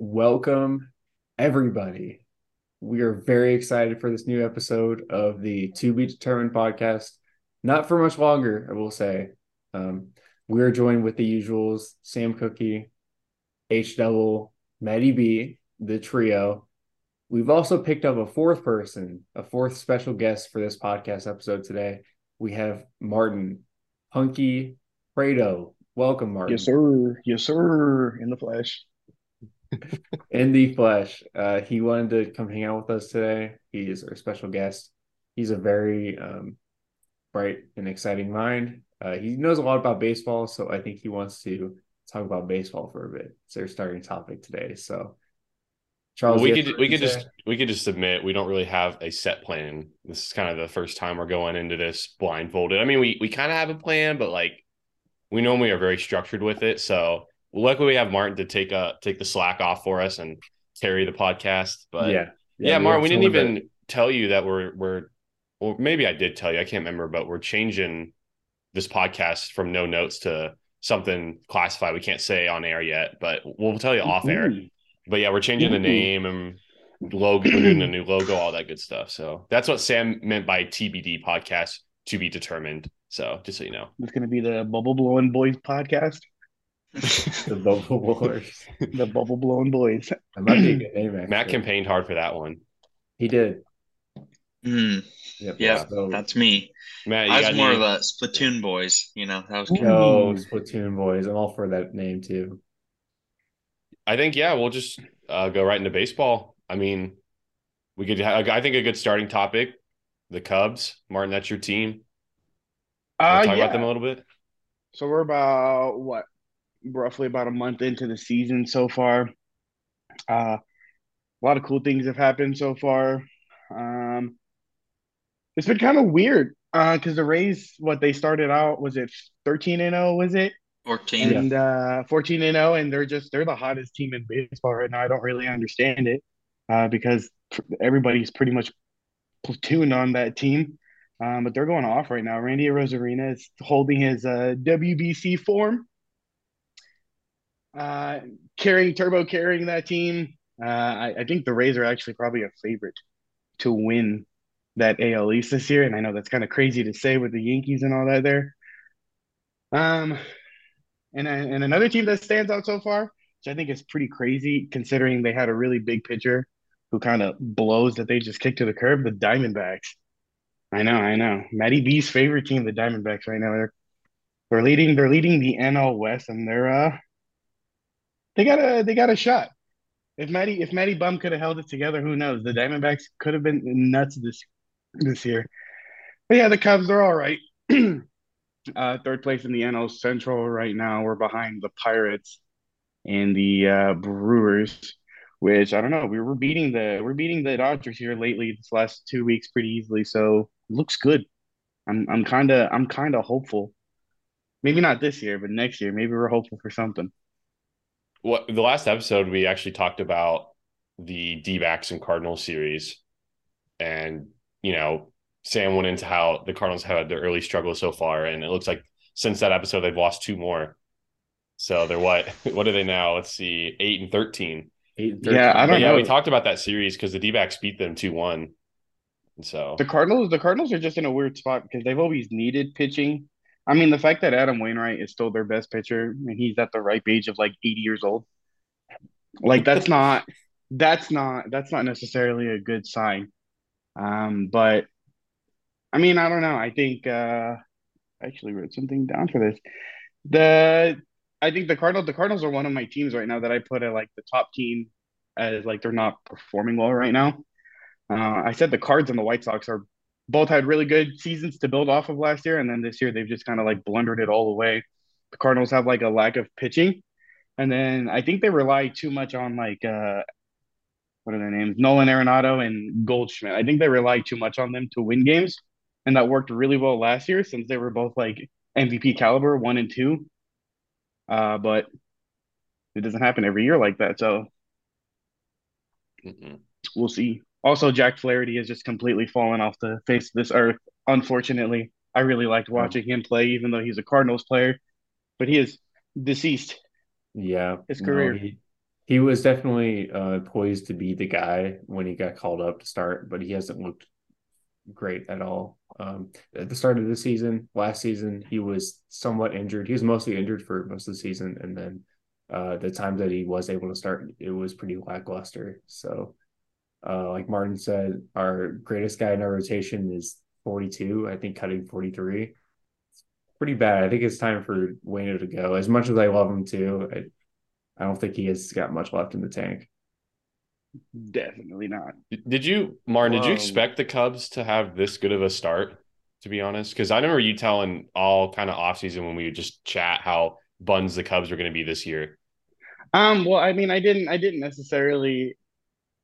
welcome everybody. We are very excited for this new episode of the To Be Determined podcast. Not for much longer, I will say. Um, we are joined with the usuals Sam Cookie, H Double, Maddie B, the trio. We've also picked up a fourth person, a fourth special guest for this podcast episode today. We have Martin Hunky Fredo. Welcome, Martin. Yes, sir. Yes, sir. In the flesh. In the flesh. Uh, he wanted to come hang out with us today. He is our special guest. He's a very um, bright and exciting mind. Uh, he knows a lot about baseball, so I think he wants to talk about baseball for a bit. It's our starting topic today. So, Charles, well, we could we could just we could just submit. we don't really have a set plan. This is kind of the first time we're going into this blindfolded. I mean, we we kind of have a plan, but like we normally are very structured with it. So luckily we have Martin to take uh take the slack off for us and carry the podcast. But yeah, yeah, yeah Martin, we didn't even bit. tell you that we're we're well, maybe I did tell you, I can't remember, but we're changing this podcast from no notes to something classified we can't say on air yet, but we'll tell you off air. But yeah, we're changing the name and logo, doing a new logo, all that good stuff. So that's what Sam meant by TBD podcast to be determined. So just so you know, it's going to be the Bubble Blowing Boys podcast. the Bubble Blowers. the Bubble Blowing Boys. That might be a good name. Actually. Matt campaigned hard for that one. He did. Mm. Yep. Yeah, so, that's me. Matt, I was more of a Splatoon boys. You know, that was good. Oh, Splatoon boys. I'm all for that name too. I think yeah, we'll just uh, go right into baseball. I mean, we could. Have, I think a good starting topic, the Cubs. Martin, that's your team. Uh, talk yeah. about them a little bit. So we're about what, roughly about a month into the season so far. Uh, a lot of cool things have happened so far. Um, it's been kind of weird because uh, the Rays, what they started out was it thirteen and zero? Oh, was it? 14 and uh 14 and 0 and they're just they're the hottest team in baseball right now i don't really understand it uh because everybody's pretty much platooned on that team um, but they're going off right now. Randy Arozarena is holding his uh, WBC form, uh, carrying Turbo, carrying that team. Uh, I, I, think the Rays are actually probably a favorite to win that AL East this year, and I know that's kind of crazy to say with the Yankees and all that there. Um, and and another team that stands out so far, which I think is pretty crazy considering they had a really big pitcher who kind of blows that they just kicked to the curb, the Diamondbacks. I know, I know. Matty B's favorite team, the Diamondbacks, right now. They're they're leading. They're leading the NL West, and they're uh they got a they got a shot. If Matty if Matty Bum could have held it together, who knows? The Diamondbacks could have been nuts this this year. But yeah, the Cubs they're all right. uh, third place in the NL Central right now. We're behind the Pirates and the uh, Brewers which I don't know. We were beating the we're beating the Dodgers here lately this last two weeks pretty easily. So looks good. I'm I'm kind of I'm kind of hopeful. Maybe not this year, but next year, maybe we're hopeful for something. What the last episode we actually talked about the D-backs and Cardinals series, and you know Sam went into how the Cardinals had their early struggles so far, and it looks like since that episode they've lost two more. So they're what? What are they now? Let's see, eight and thirteen. Eight and 13. Yeah, I don't but know. Yeah, we talked about that series because the D-backs beat them two one. So the Cardinals, the Cardinals are just in a weird spot because they've always needed pitching. I mean, the fact that Adam Wainwright is still their best pitcher and he's at the ripe age of like 80 years old, like that's not that's not that's not necessarily a good sign. Um, but I mean, I don't know. I think uh, I actually wrote something down for this. The I think the Cardinals the Cardinals are one of my teams right now that I put at like the top team as like they're not performing well right now. Uh, I said the Cards and the White Sox are both had really good seasons to build off of last year, and then this year they've just kind of like blundered it all away. The Cardinals have like a lack of pitching, and then I think they rely too much on like uh, what are their names, Nolan Arenado and Goldschmidt. I think they rely too much on them to win games, and that worked really well last year since they were both like MVP caliber, one and two. Uh, but it doesn't happen every year like that, so Mm-mm. we'll see. Also, Jack Flaherty has just completely fallen off the face of this earth. Unfortunately, I really liked watching him play, even though he's a Cardinals player, but he is deceased. Yeah, his career. No, he, he was definitely uh, poised to be the guy when he got called up to start, but he hasn't looked great at all. Um, at the start of the season, last season, he was somewhat injured. He was mostly injured for most of the season, and then uh, the time that he was able to start, it was pretty lackluster. So, uh, like Martin said, our greatest guy in our rotation is 42. I think cutting 43. It's pretty bad. I think it's time for Waino to go. As much as I love him too, I, I don't think he has got much left in the tank. Definitely not. Did you, Martin? Did you expect the Cubs to have this good of a start? To be honest, because I remember you telling all kind of off season when we would just chat how buns the Cubs were going to be this year. Um. Well, I mean, I didn't. I didn't necessarily.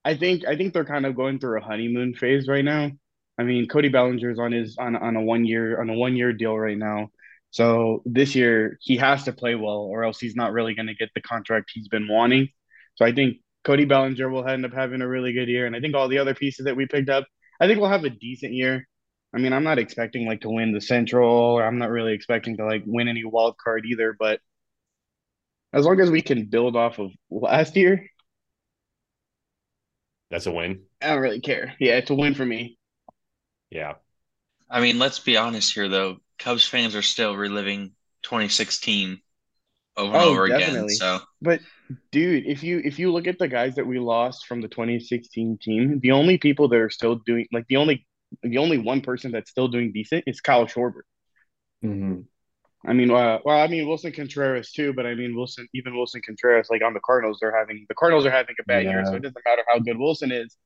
I think. I think they're kind of going through a honeymoon phase right now. I mean, Cody Bellinger's on his on on a one year on a one year deal right now. So this year he has to play well, or else he's not really going to get the contract he's been wanting. So I think Cody Bellinger will end up having a really good year, and I think all the other pieces that we picked up, I think we'll have a decent year. I mean, I'm not expecting like to win the Central, or I'm not really expecting to like win any wild card either. But as long as we can build off of last year, that's a win. I don't really care. Yeah, it's a win for me. Yeah. I mean, let's be honest here, though. Cubs fans are still reliving 2016 over and oh, over definitely. again. So, but dude, if you if you look at the guys that we lost from the 2016 team, the only people that are still doing like the only the only one person that's still doing decent is Kyle Schwarber. Mm-hmm. I mean, uh, well, I mean Willson Contreras too, but I mean Willson, even Willson Contreras, like on the Cardinals, they're having the Cardinals are having a bad yeah. year, so it doesn't matter how good Willson is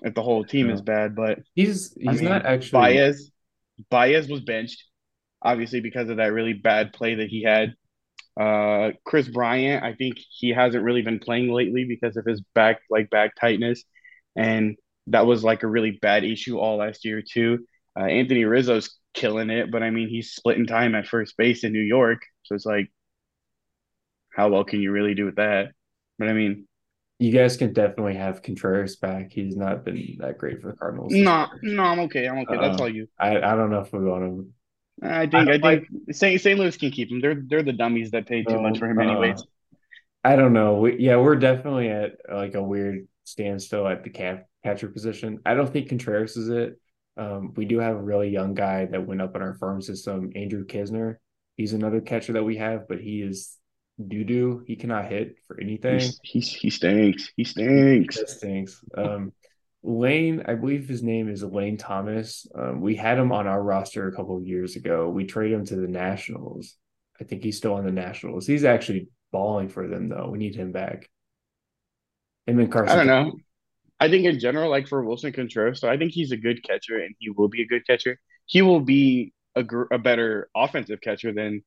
if the whole team yeah. is bad. But he's he's I mean, not actually Baez. Baez was benched, obviously because of that really bad play that he had uh, Kris Bryant, I think he hasn't really been playing lately because of his back like back tightness, and that was like a really bad issue all last year too. Uh, Anthony Rizzo's killing it, but I mean he's splitting time at first base in New York, so it's like, how well can you really do with that? But I mean, you guys can definitely have Contreras back. He's not been that great for the Cardinals. No, no, I'm okay. I'm okay. Uh, That's all you. I, I don't know if we want to I think I, I think like, St. St. Louis can keep him. They're they're the dummies that pay too much for him, uh, anyways. I don't know. We, yeah, we're definitely at like a weird standstill at the cap, catcher position. I don't think Contreras is it. Um, we do have a really young guy that went up in our farm system, Andrew Knizner. He's another catcher that we have, but he is doo doo. He cannot hit for anything. He's, he's he stinks. He stinks. He stinks. Um, Lane, I believe his name is Lane Thomas. Um, we had him on our roster a couple of years ago. We traded him to the Nationals. I think he's still on the Nationals. He's actually balling for them though. We need him back. Him and Carson. I don't know. I think in general, like for Willson Contreras, so I think he's a good catcher and he will be a good catcher. He will be a, gr- a better offensive catcher than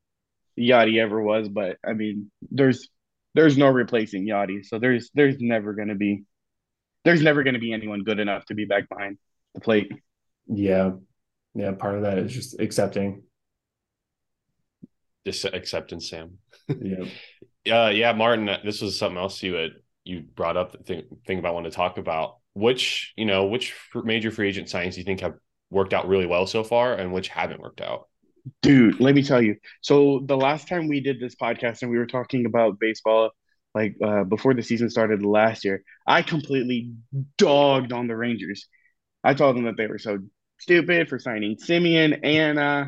Yadi ever was. But I mean, there's there's no replacing Yadi, so there's there's never going to be there's never going to be anyone good enough to be back behind the plate. Yeah. Yeah. Part of that is just accepting. Just acceptance, Sam. yeah. uh, yeah, Martin, this was something else you had you brought up the thing, thing about wanting to talk about. Which, you know, which major free agent signings you think have worked out really well so far and which haven't worked out? Dude, let me tell you. So the last time we did this podcast and we were talking about baseball, like uh, before the season started last year, I completely dogged on the Rangers. I told them that they were so stupid for signing Semien and uh,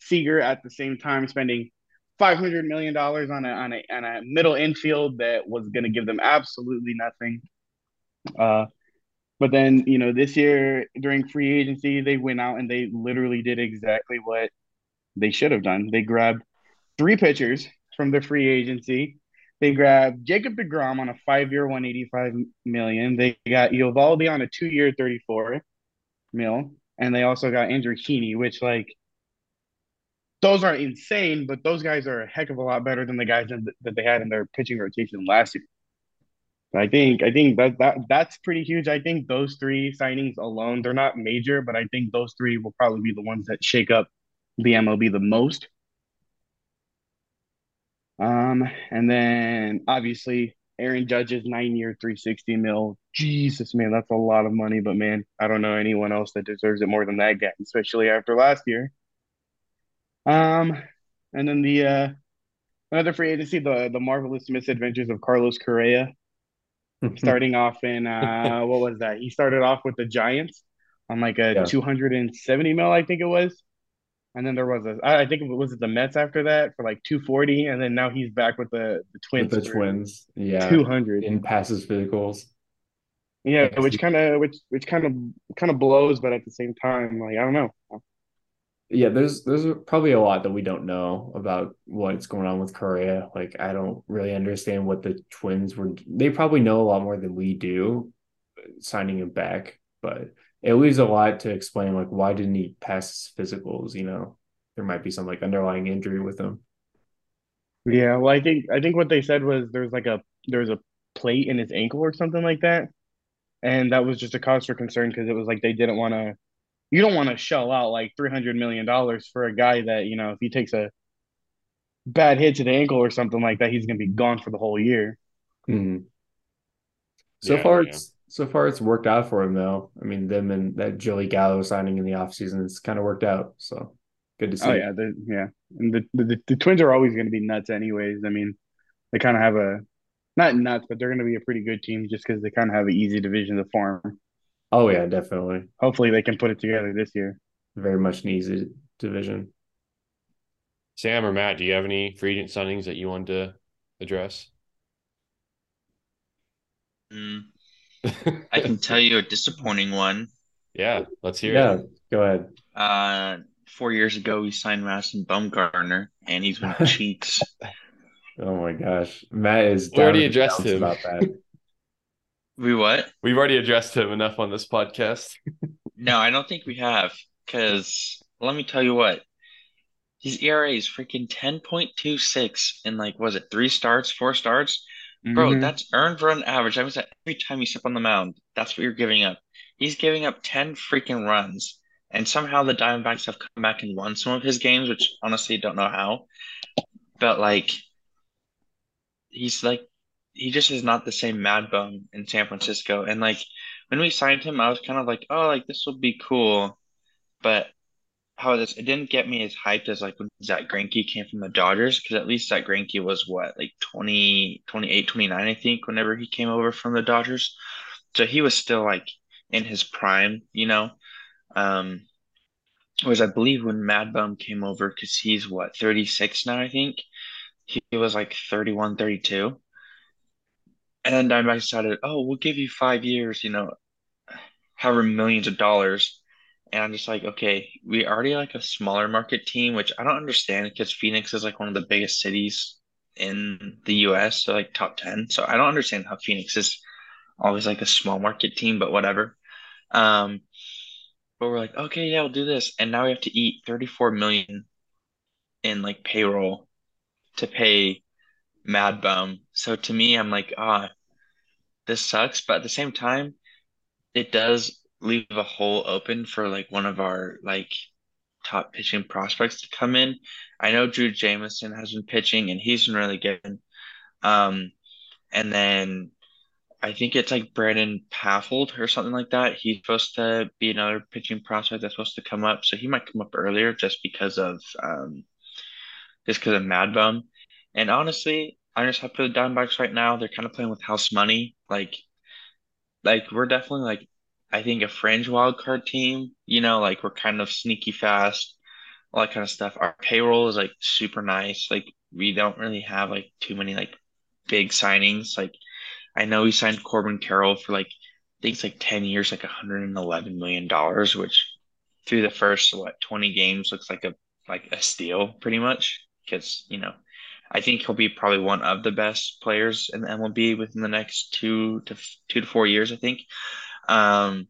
Seager at the same time, spending five hundred million dollars on a on a on a middle infield that was going to give them absolutely nothing. Uh, but then you know this year during free agency, they went out and they literally did exactly what they should have done. They grabbed three pitchers from the free agency they grabbed Jacob DeGrom on a five-year, 185 million. They got Eovaldi on a two-year, 34 mil, and they also got Andrew Heaney, which like those are insane, but those guys are a heck of a lot better than the guys that, that they had in their pitching rotation last year. I think I think that that that's pretty huge. I think those three signings alone, they're not major, but I think those three will probably be the ones that shake up the MLB the most. Um, and then obviously Aaron Judge's nine year, 360 mil. Jesus, man, that's a lot of money. But man, I don't know anyone else that deserves it more than that guy, especially after last year. Um, and then the uh another free agency, the the marvelous misadventures of Carlos Correa. starting off in uh, what was that? He started off with the Giants on like a yeah. 270 mil, I think it was. And then there was a, I think it was it the Mets after that for like 240, and then now he's back with the the Twins. With the Twins, yeah, 200 in passes physicals. Yeah, which kind of which which kind of kind of blows, but at the same time, like I don't know. Yeah, there's there's probably a lot that we don't know about what's going on with Correa. Like I don't really understand what the Twins were. They probably know a lot more than we do, signing him back. But it leaves a lot to explain like why didn't he pass physicals you know there might be some like underlying injury with him yeah well i think i think what they said was there's like a there's a plate in his ankle or something like that and that was just a cause for concern because it was like they didn't want to you don't want to shell out like 300 million dollars for a guy that you know if he takes a bad hit to the ankle or something like that he's going to be gone for the whole year mm-hmm. so yeah, far yeah. it's so far it's worked out for him though. I mean, them and that Joey Gallo signing in the offseason, it's kind of worked out. So good to oh, see. Oh yeah, the, yeah. And the, the the Twins are always going to be nuts, anyways. I mean, they kind of have a not nuts, but they're going to be a pretty good team just because they kind of have an easy division to farm. Oh yeah, definitely. Hopefully, they can put it together this year. Very much an easy division. Sam or Matt, do you have any free agent signings that you want to address? Mm, I can tell you a disappointing one. Yeah, let's hear yeah, it. go ahead. Uh, four years ago, we signed Madison Bumgarner, and he's been cheats. oh my gosh, Matt is. We already addressed him about that. we what? We've already addressed him enough on this podcast. no, I don't think we have. Because let me tell you what, his ERA is freaking ten point two six in like was it three starts, four starts. Bro, mm-hmm. that's earned run average. I was at every time you step on the mound, that's what you're giving up. He's giving up 10 freaking runs. And somehow the Diamondbacks have come back and won some of his games, which honestly don't know how. But like he's like he just is not the same mad bum in San Francisco. And like when we signed him, I was kind of like, oh, like this will be cool. But how this it didn't get me as hyped as like when Zack Greinke came from the Dodgers because at least Zack Greinke was what like 20, 28, 29 I think whenever he came over from the Dodgers. So he was still like in his prime, you know. Um was I believe when Mad Bum came over because he's what 36 now I think. He was like 31, 32. And then Diamondback decided, oh, we'll give you five years, you know, however millions of dollars and I'm just like, okay, we already like a smaller market team, which I don't understand because Phoenix is like one of the biggest cities in the US, so like top 10. So I don't understand how Phoenix is always like a small market team, but whatever. Um, but we're like, okay, yeah, we'll do this. And now we have to eat 34 million in like payroll to pay Mad Bum. So to me, I'm like, ah, this sucks. But at the same time, it does leave a hole open for like one of our like top pitching prospects to come in. I know Drey Jameson has been pitching and he's been really good. Um, and then I think it's like Brandon Pfaadt or something like that. He's supposed to be another pitching prospect that's supposed to come up. So he might come up earlier just because of um, just because of Mad Bum. And honestly, I'm just happy for the Diamondbacks right now. They're kind of playing with house money. Like, like we're definitely like I think a fringe wild card team, you know, like we're kind of sneaky fast, all that kind of stuff. Our payroll is like super nice. Like we don't really have like too many like big signings. Like I know we signed Corbin Carroll for like I think it's like 10 years, like 111 million dollars, which through the first what 20 games looks like a like a steal pretty much. Because, you know, I think he'll be probably one of the best players in the MLB within the next two to two to four years, I think. Um,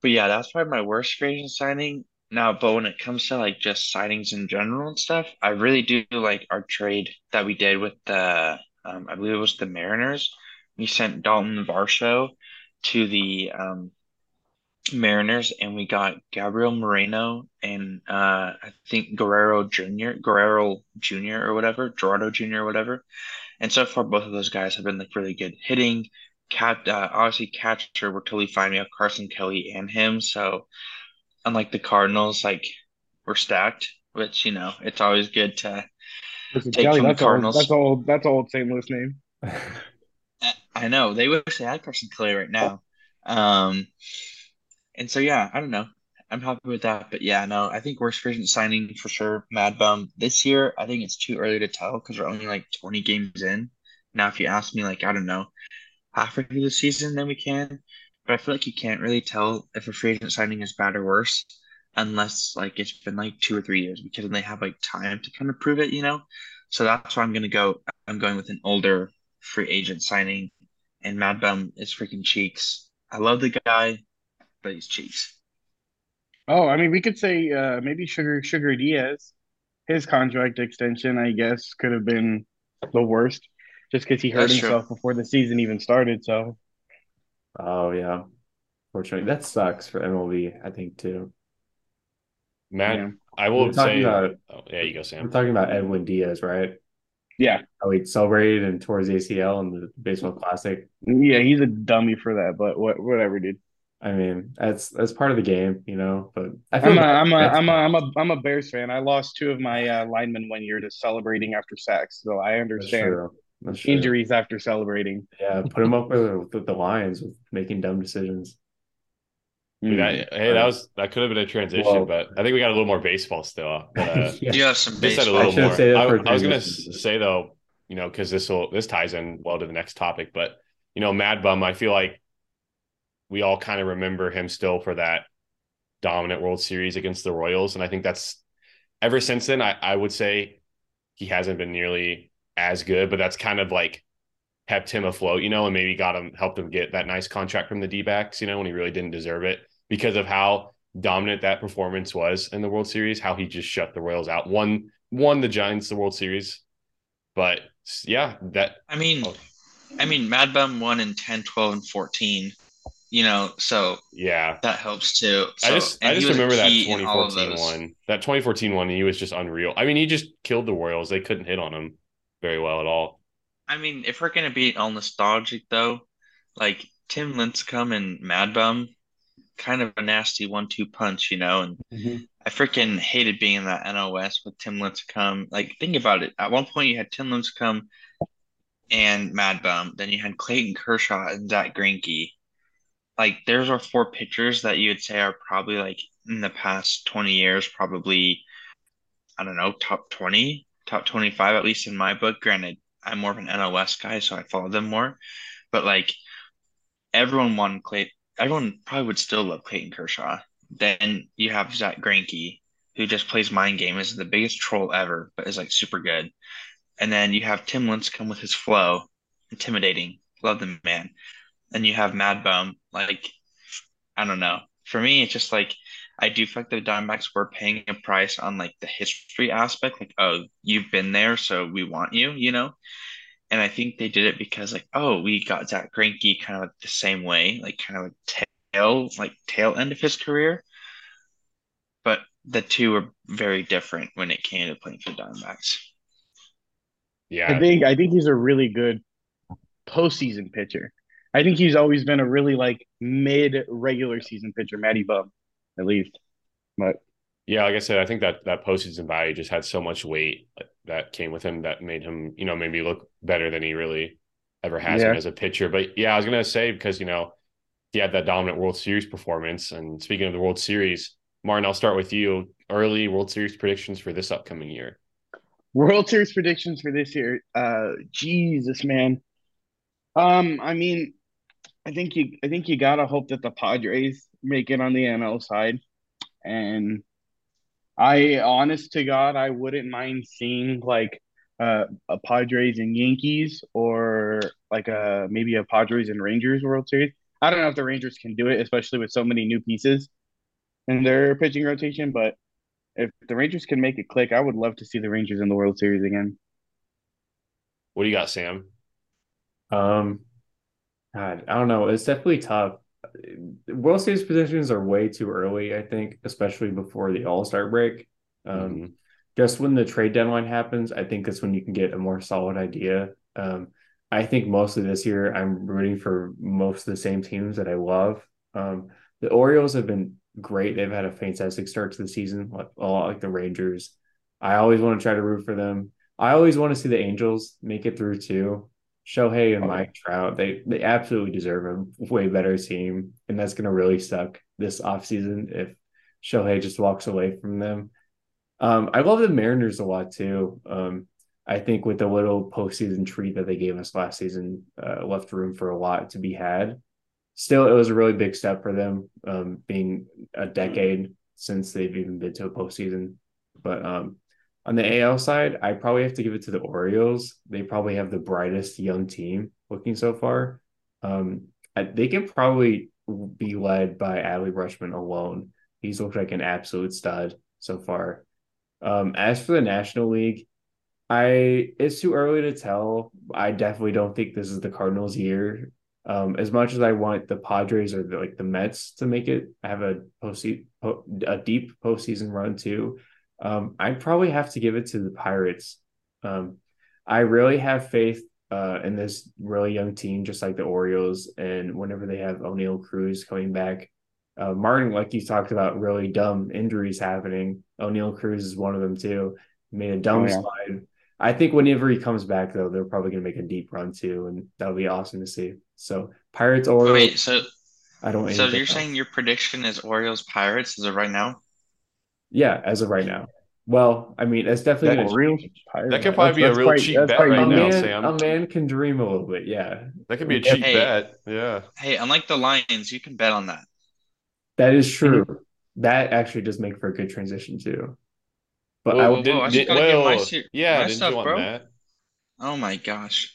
but yeah, that's probably my worst free signing. Now, but when it comes to like just signings in general and stuff, I really do like our trade that we did with the, um, I believe it was the Mariners. We sent Dalton Varsho to the um, Mariners, and we got Gabriel Moreno and uh, I think Guerrero Jr., Guerrero Jr. or whatever, Gerardo Jr. or whatever. And so far, both of those guys have been like really good hitting, cat uh, obviously catcher we're totally fine. We have Carson Kelly and him. So unlike the Cardinals, like we're stacked, which you know it's always good to take Kelly, from that's the Cardinals. Old, that's old. That's old St. Louis name. I know they wish they had Carson Kelly right now. Um, and so yeah, I don't know. I'm happy with that, but yeah, no, I think worst free agent signing for sure. Mad Bum this year. I think it's too early to tell because we're only like 20 games in. Now, if you ask me, like I don't know, halfway through the season, then we can. But I feel like you can't really tell if a free agent signing is bad or worse unless like it's been like two or three years because then they have like time to kind of prove it, you know. So that's why I'm gonna go. I'm going with an older free agent signing, and Mad Bum is freaking cheeks. I love the guy, but he's cheeks. Oh, I mean, we could say uh, maybe Sugar Sugar Diaz. His contract extension, I guess, could have been the worst, just because he hurt That's himself true. before the season even started. So, oh yeah, fortunately, that sucks for MLB. I think too. Matt, yeah. I will say, about, oh, yeah, you go, Sam. We're talking about Edwin Diaz, right? Yeah. How he celebrated and tore his ACL in the baseball classic. Yeah, he's a dummy for that, but what, whatever, dude. I mean, that's that's part of the game, you know. But I feel I'm a, I'm a, I'm a, I'm a, I'm a Bears fan. I lost two of my uh, linemen one year to celebrating after sacks, so I understand injuries after celebrating. Yeah, put them up with, with the Lions with making dumb decisions. Mm. hey, that was that could have been a transition, well, but I think we got a little more baseball still. But, uh, yeah. You have some baseball. a little more. I, I was gonna say though, you know, because this will this ties in well to the next topic, but you know, Mad Bum, I feel like we all kind of remember him still for that dominant World Series against the Royals. And I think that's ever since then, I, I would say he hasn't been nearly as good, but that's kind of like kept him afloat, you know, and maybe got him, helped him get that nice contract from the D backs, you know, when he really didn't deserve it because of how dominant that performance was in the World Series, how he just shut the Royals out, won, won the Giants the World Series. But yeah, that, I mean, oh. I mean, Mad Bum won in 10, 12, and 14 you know, so yeah, that helps too. So, I just I just remember that 2014 one. That 2014 one, he was just unreal. I mean, he just killed the Royals. They couldn't hit on him very well at all. I mean, if we're gonna be all nostalgic though, like Tim Lincecum and Mad Bum, kind of a nasty one-two punch, you know. And mm-hmm. I freaking hated being in that NOS with Tim Lincecum. Like, think about it. At one point, you had Tim Lincecum and Mad Bum. Then you had Clayton Kershaw and Zack Greinke like there's our four pitchers that you would say are probably like in the past 20 years, probably, I don't know, top 20, top 25, at least in my book. Granted, I'm more of an NOS guy, so I follow them more. But like everyone won Clay, everyone probably would still love Clayton Kershaw. Then you have Zack Greinke, who just plays mind game, is the biggest troll ever, but is like super good. And then you have Tim Lincecum with his flow, intimidating. Love the man and you have Mad Bum. Like, I don't know. For me, it's just like I do feel like the Diamondbacks were paying a price on like the history aspect, like, oh, you've been there, so we want you, you know? And I think they did it because like, oh, we got Zack Greinke kind of like the same way, like kind of like tail, like tail end of his career. But the two were very different when it came to playing for the Diamondbacks. Yeah. I think I think he's a really good postseason pitcher. I think he's always been a really like mid regular season pitcher, Matty Bum, at least. But yeah, like I said, I think that that postseason value just had so much weight that came with him that made him, you know, maybe look better than he really ever has yeah. as a pitcher. But yeah, I was gonna say because you know he had that dominant World Series performance. And speaking of the World Series, Martin, I'll start with you. Early World Series predictions for this upcoming year. World Series predictions for this year. Uh Jesus, man. Um, I mean, I think you I think you gotta hope that the Padres make it on the NL side. And I honest to God, I wouldn't mind seeing like uh, a Padres and Yankees or like a maybe a Padres and Rangers World Series. I don't know if the Rangers can do it, especially with so many new pieces in their pitching rotation, but if the Rangers can make it click, I would love to see the Rangers in the World Series again. What do you got, Sam? Um, God, I don't know. It's definitely tough. World Series positions are way too early, I think, especially before the All Star break. Um, mm-hmm. Just when the trade deadline happens, I think that's when you can get a more solid idea. Um, I think mostly this year, I'm rooting for most of the same teams that I love. Um, the Orioles have been great. They've had a fantastic start to the season, like a lot like the Rangers. I always want to try to root for them. I always want to see the Angels make it through too. Shohei and. Mike Trout, they they absolutely deserve a way better team, and that's going to really suck this offseason if Shohei just walks away from them. Um, I love the Mariners a lot too. Um, I think with the little postseason treat that they gave us last season, uh, left room for a lot to be had. Still, it was a really big step for them, um, being a decade since they've even been to a postseason. But um, on the AL side, I probably have to give it to the Orioles. They probably have the brightest young team looking so far. Um, they can probably be led by Adley Rutschman alone. He's looked like an absolute stud so far. Um, as for the National League, I it's too early to tell. I definitely don't think this is the Cardinals' year. Um, as much as I want the Padres or the, like the Mets to make it, I have a post a deep postseason run too. Um, I'd probably have to give it to the Pirates. Um, I really have faith uh, in this really young team, just like the Orioles. And whenever they have Oneil Cruz coming back, uh, Martin, like you talked about, really dumb injuries happening. Oneil Cruz is one of them too. Made a dumb oh, yeah. slide. I think whenever he comes back, though, they're probably going to make a deep run too, and that'll be awesome to see. So Pirates Orioles. Wait, so I don't. So you're saying your prediction is Orioles Pirates as of right now? Yeah, as of right now. Well, I mean, it's definitely that, real that could probably that's, be a real cheap bet right now, man, Sam. A man can dream a little bit, yeah. That could be a cheap hey, bet, yeah. Hey, unlike the Lions, you can bet on that. That is true. Mm-hmm. That actually does make for a good transition too. But well, I, did, I did, well, my, yeah, my didn't stuff, you want bro? Matt? Oh my gosh.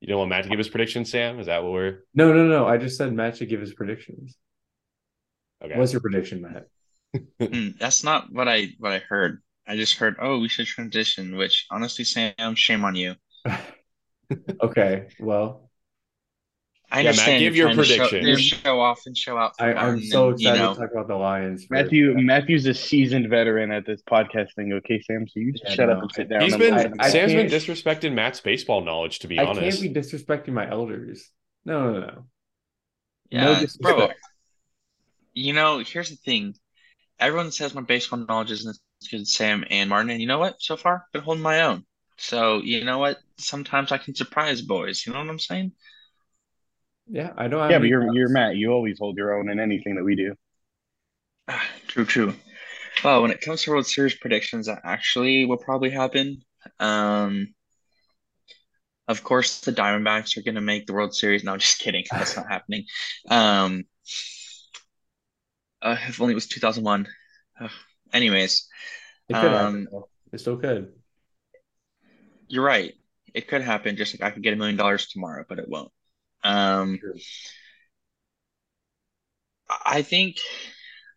You don't want Matt to give his predictions, Sam? Is that what we're? No, no, no. I just said Matt should give his predictions. Okay. What's your prediction, Matt? Mm, that's not what I what I heard. I just heard, oh, we should transition. Which honestly, Sam, shame on you. okay, well, I yeah, understand. Matt, give your prediction. Show, show, off and show out. I, am so and, excited you know. to talk about the Lions. For, Matthew, Matthew's a seasoned veteran at this podcast thing. Okay, Sam, so you yeah, shut up and sit down. He's been I, Sam's been disrespecting Matt's baseball knowledge. To be I honest, I can't be disrespecting my elders. No, no, no. Yeah, no bro. You know, here's the thing everyone says my baseball knowledge isn't as good as Sam and Martin, and you know what? So far, I've been holding my own. So you know what? Sometimes I can surprise boys. You know what I'm saying? Yeah, I don't. yeah, but you're you're Matt. You always hold your own in anything that we do. Ah, true, true. Well, when it comes to World Series predictions, that actually will probably happen. Um, of course, the Diamondbacks are going to make the World Series. No, just kidding. That's not happening. Um, uh, if only it was 2001. Uh, anyways, it could um, happen. It still could. You're right. It could happen. Just like I could get a million dollars tomorrow, but it won't. Um, sure. I think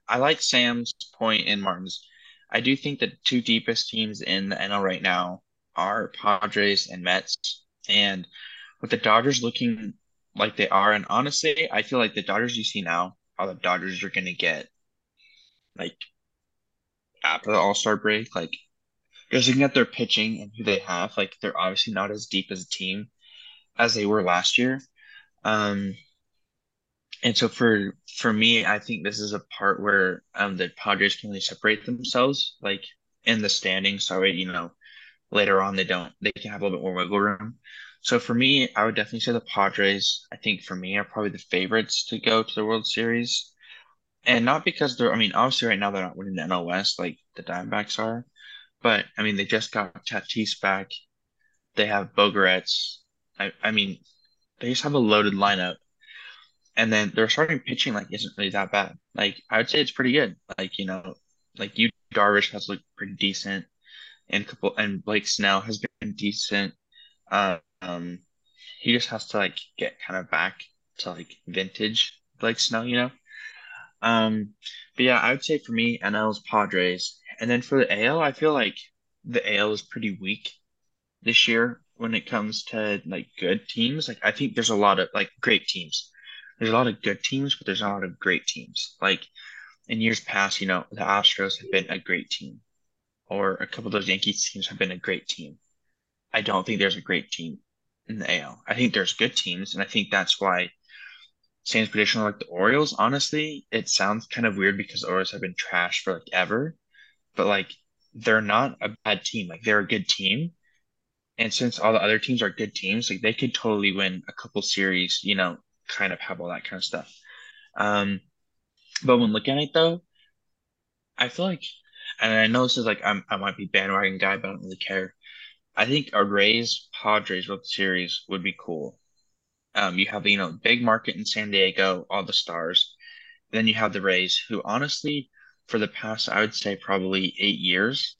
I like Sam's point and Martin's. I do think the two deepest teams in the NL right now are Padres and Mets. And with the Dodgers looking like they are, and honestly, I feel like the Dodgers you see now how the Dodgers are going to get like after the All Star break. Like, just looking at their pitching and who they have, like they're obviously not as deep as a team as they were last year. Um, and so for for me, I think this is a part where um the Padres can really separate themselves, like in the standings. So you know, later on they don't they can have a little bit more wiggle room. So for me, I would definitely say the Padres, I think for me, are probably the favorites to go to the World Series. And not because they're, I mean, obviously right now they're not winning the NL West like the Diamondbacks are. But, I mean, they just got Tatis back. They have Bogaerts. I, I mean, they just have a loaded lineup. And then their starting pitching, like, isn't really that bad. Like, I would say it's pretty good. Like, you know, like you, Darvish has looked pretty decent. And couple, and Blake Snell has been decent. Uh, um, he just has to like get kind of back to like vintage like Snell, you know. Um, but yeah, I would say for me, NL's Padres, and then for the AL, I feel like the AL is pretty weak this year when it comes to like good teams. Like I think there's a lot of like great teams. There's a lot of good teams, but there's not a lot of great teams. Like in years past, you know, the Astros have been a great team, or a couple of those Yankees teams have been a great team. I don't think there's a great team in the AL. I think there's good teams, and I think that's why Sam's prediction like the Orioles. Honestly, it sounds kind of weird because the Orioles have been trashed for like ever, but like they're not a bad team. Like they're a good team. And since all the other teams are good teams, like they could totally win a couple series, you know, kind of have all that kind of stuff. Um, but when looking at it though, I feel like, and I know this is like I'm, I might be bandwagon guy, but I don't really care. I think a Rays Padres World Series would be cool. Um, you have you know big market in San Diego, all the stars. Then you have the Rays, who honestly, for the past I would say probably eight years,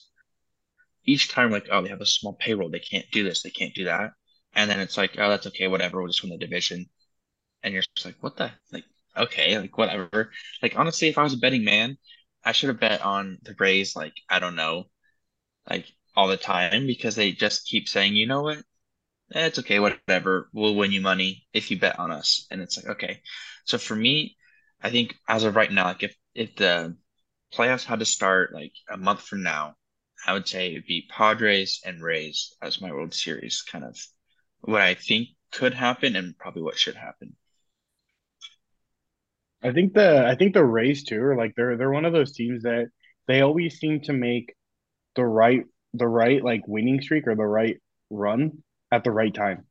each time like oh they have a small payroll, they can't do this, they can't do that, and then it's like oh that's okay, whatever, we'll just win the division, and you're just like what the like okay like whatever. Like honestly, if I was a betting man, I should have bet on the Rays like I don't know, like all the time because they just keep saying you know what eh, it's okay, whatever. We'll win you money if you bet on us. And it's like, okay. So for me, I think as of right now, like if if the playoffs had to start like a month from now, I would say it'd be Padres and Rays as my World Series kind of what I think could happen and probably what should happen. I think the I think the Rays too are like they're they're one of those teams that they always seem to make the right the right like winning streak or the right run at the right time.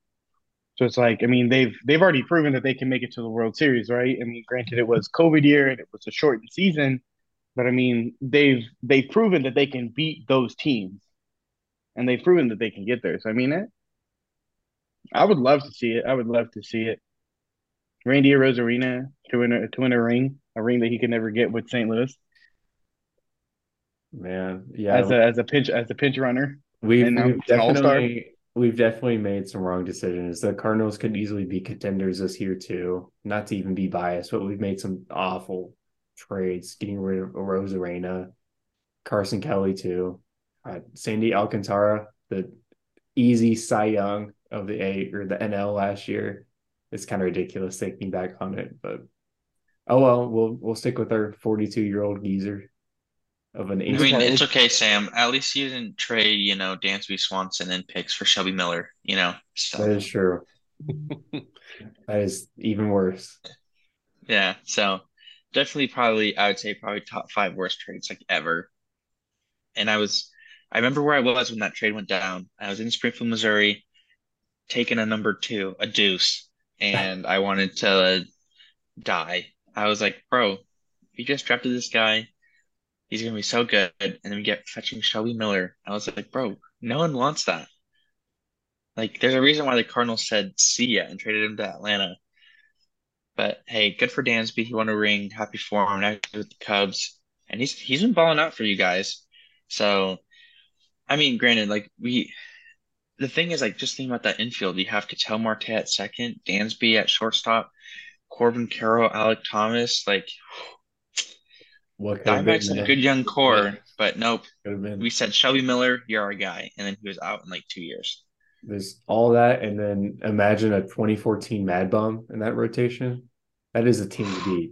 So it's like, I mean, they've they've already proven that they can make it to the World Series, right? I mean, granted, it was COVID year and it was a shortened season, but I mean, they've they've proven that they can beat those teams, and they've proven that they can get there. So I mean, it. I would love to see it. I would love to see it. Randy Arozarena to win a to win a ring, a ring that he could never get with St. Louis. Man, yeah, as a as a pinch as a pinch runner, we've, we've definitely we've definitely made some wrong decisions. The Cardinals could easily be contenders this year too. Not to even be biased, but we've made some awful trades, getting rid of Arozarena, Carson Kelly too, uh, Sandy Alcantara, the easy Cy Young of the A or the NL last year. It's kind of ridiculous thinking back on it, but oh well, we'll we'll stick with our 42 year old geezer of an. I mean, it's okay, Sam. At least you didn't trade, you know, Dansby Swanson and picks for Shelby Miller. You know, so. that is true. that is even worse. Yeah, so definitely, probably, I would say probably top five worst trades like ever. And I was, I remember where I was when that trade went down. I was in Springfield, Missouri, taking a number two, a deuce, and I wanted to die. I was like, bro, you just drafted this guy he's gonna be so good. And then we get fetching Shelby Miller. I was like, bro, no one wants that. Like, there's a reason why the Cardinals said see ya and traded him to Atlanta. But hey, good for Dansby. He won a ring. Happy for him. Now with the Cubs, and he's he's been balling out for you guys. So, I mean, granted, like we, the thing is, like, just think about that infield. You have Ketel Marte at second, Dansby at shortstop, Corbin Carroll, Alek Thomas. Like, what Diamondbacks had a good young core, yeah. but nope. We said Shelby Miller, you're our guy, and then he was out in like two years. There's all that, and then imagine a 2014 Mad Bum in that rotation. That is a team to beat.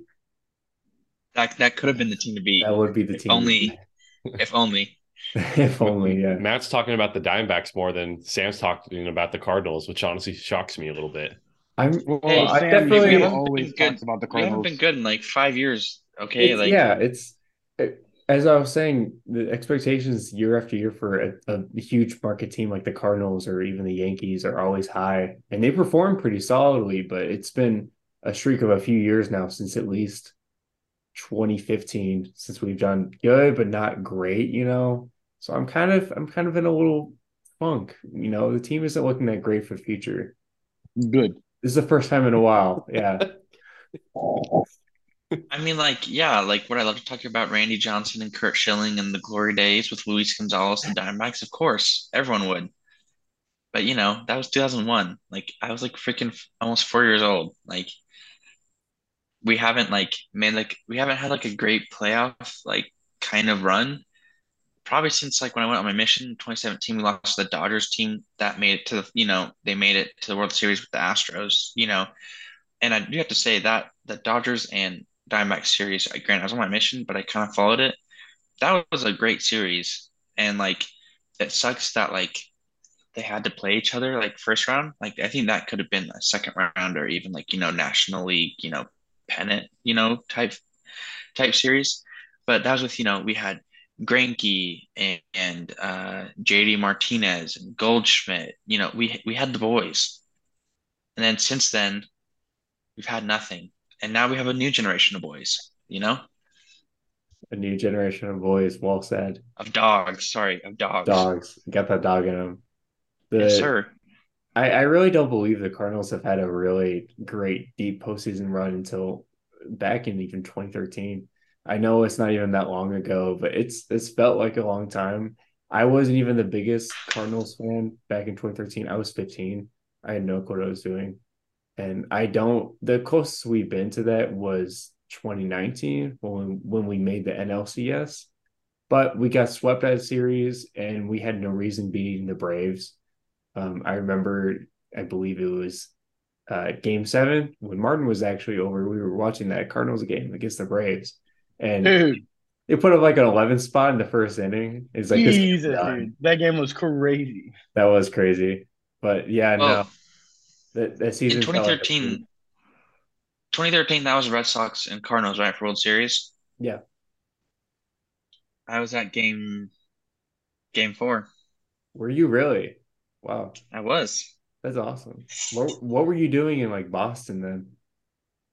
That that could have been the team to beat. That would be the team. Only, if only. if only, yeah. Matt's talking about the Diamondbacks more than Sam's talking about the Cardinals, which honestly shocks me a little bit. I'm well, hey, I Sam, definitely always talks about the Cardinals. We haven't been good in like five years Okay, it's, like yeah, it's it, as I was saying, the expectations year after year for a, a, huge market team like the Cardinals or even the Yankees are always high, and they perform pretty solidly. But it's been a streak of a few years now since at least 2015 since we've done good but not great. You know, so I'm kind of I'm kind of in a little funk. You know, the team isn't looking that great for the future. Good. This is the first time in a while. Yeah. I mean, like, yeah, like what I love to talk about Randy Johnson and Curt Schilling and the glory days with Luis Gonzalez and Diamondbacks? Of course, everyone would. But you know, that was 2001. Like, I was like freaking almost four years old. Like, we haven't like made like we haven't had like a great playoff like kind of run. Probably since like when I went on my mission in 2017, we lost the Dodgers team that made it to the you know they made it to the World Series with the Astros. You know, and I do have to say that the Dodgers and Diamondback series. I grant I was on my mission, but I kind of followed it. That was a great series, and like it sucks that like they had to play each other like first round. Like I think that could have been a second round or even like you know National League, you know pennant, you know type type series. But that was with you know we had Greinke and, and uh, JD Martinez and Goldschmidt. You know, we we had the boys, and then since then, we've had nothing, and now we have a new generation of boys. You know, a new generation of boys. Well said. Of dogs, sorry, of dogs. Dogs, got that dog in them. The, yes, sir. I, I really don't believe the Cardinals have had a really great deep postseason run until back in even 2013. I know it's not even that long ago, but it's it's felt like a long time. I wasn't even the biggest Cardinals fan back in 2013. I was 15. I had no clue what I was doing. And I don't the closest we've been to that was 2019 when when we made the NLCS. But we got swept that series and we had no reason beating the Braves. Um, I remember I believe it was uh, game seven when Martin was actually over. We were watching that Cardinals game against the Braves and dude. they put up like an 11 spot in the first inning. It's like Jesus, dude. That game was crazy. That was crazy. But yeah, well, no. That, that season. In 2013, like 2013, that was Red Sox and Cardinals, right, for World Series? Yeah. I was at game game four. Were you really? Wow. I was. That's awesome. What what were you doing in like Boston then?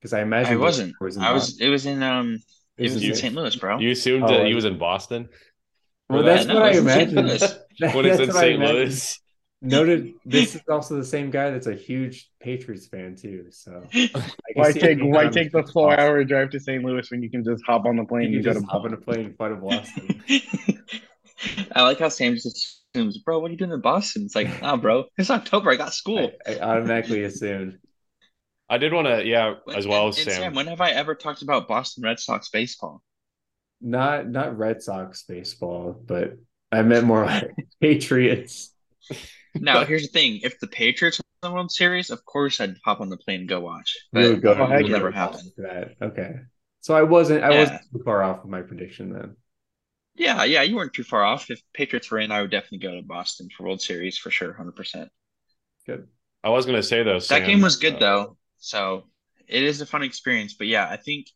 Because I imagine I wasn't. Was I was. It was in um it was in St. Louis, bro. You assumed oh, that he was in Boston? Well, that's what I imagined. when it's in St. Louis. Noted this is also the same guy that's a huge Patriots fan too. So why take why take the four Boston. hour drive to St. Louis when you can just hop on the plane you and go to hop on a plane in front of Boston? I like how Sam just assumes, bro, what are you doing in Boston? It's like, nah, bro, it's October. I got school. I, I automatically assumed. I did want to, yeah, as well as Sam. Sam. When have I ever talked about Boston Red Sox baseball? Not not Red Sox baseball, but I meant more like Patriots. Now, here's the thing: if the Patriots won the World Series, of course I'd hop on the plane and go watch. But go, it never happened. That okay. So I wasn't I yeah. wasn't too far off of my prediction then. Yeah, yeah, you weren't too far off. If Patriots were in, I would definitely go to Boston for World Series for sure, hundred percent. Good. I was gonna say though, Sam, that game was good uh, though. So it is a fun experience. But yeah, I think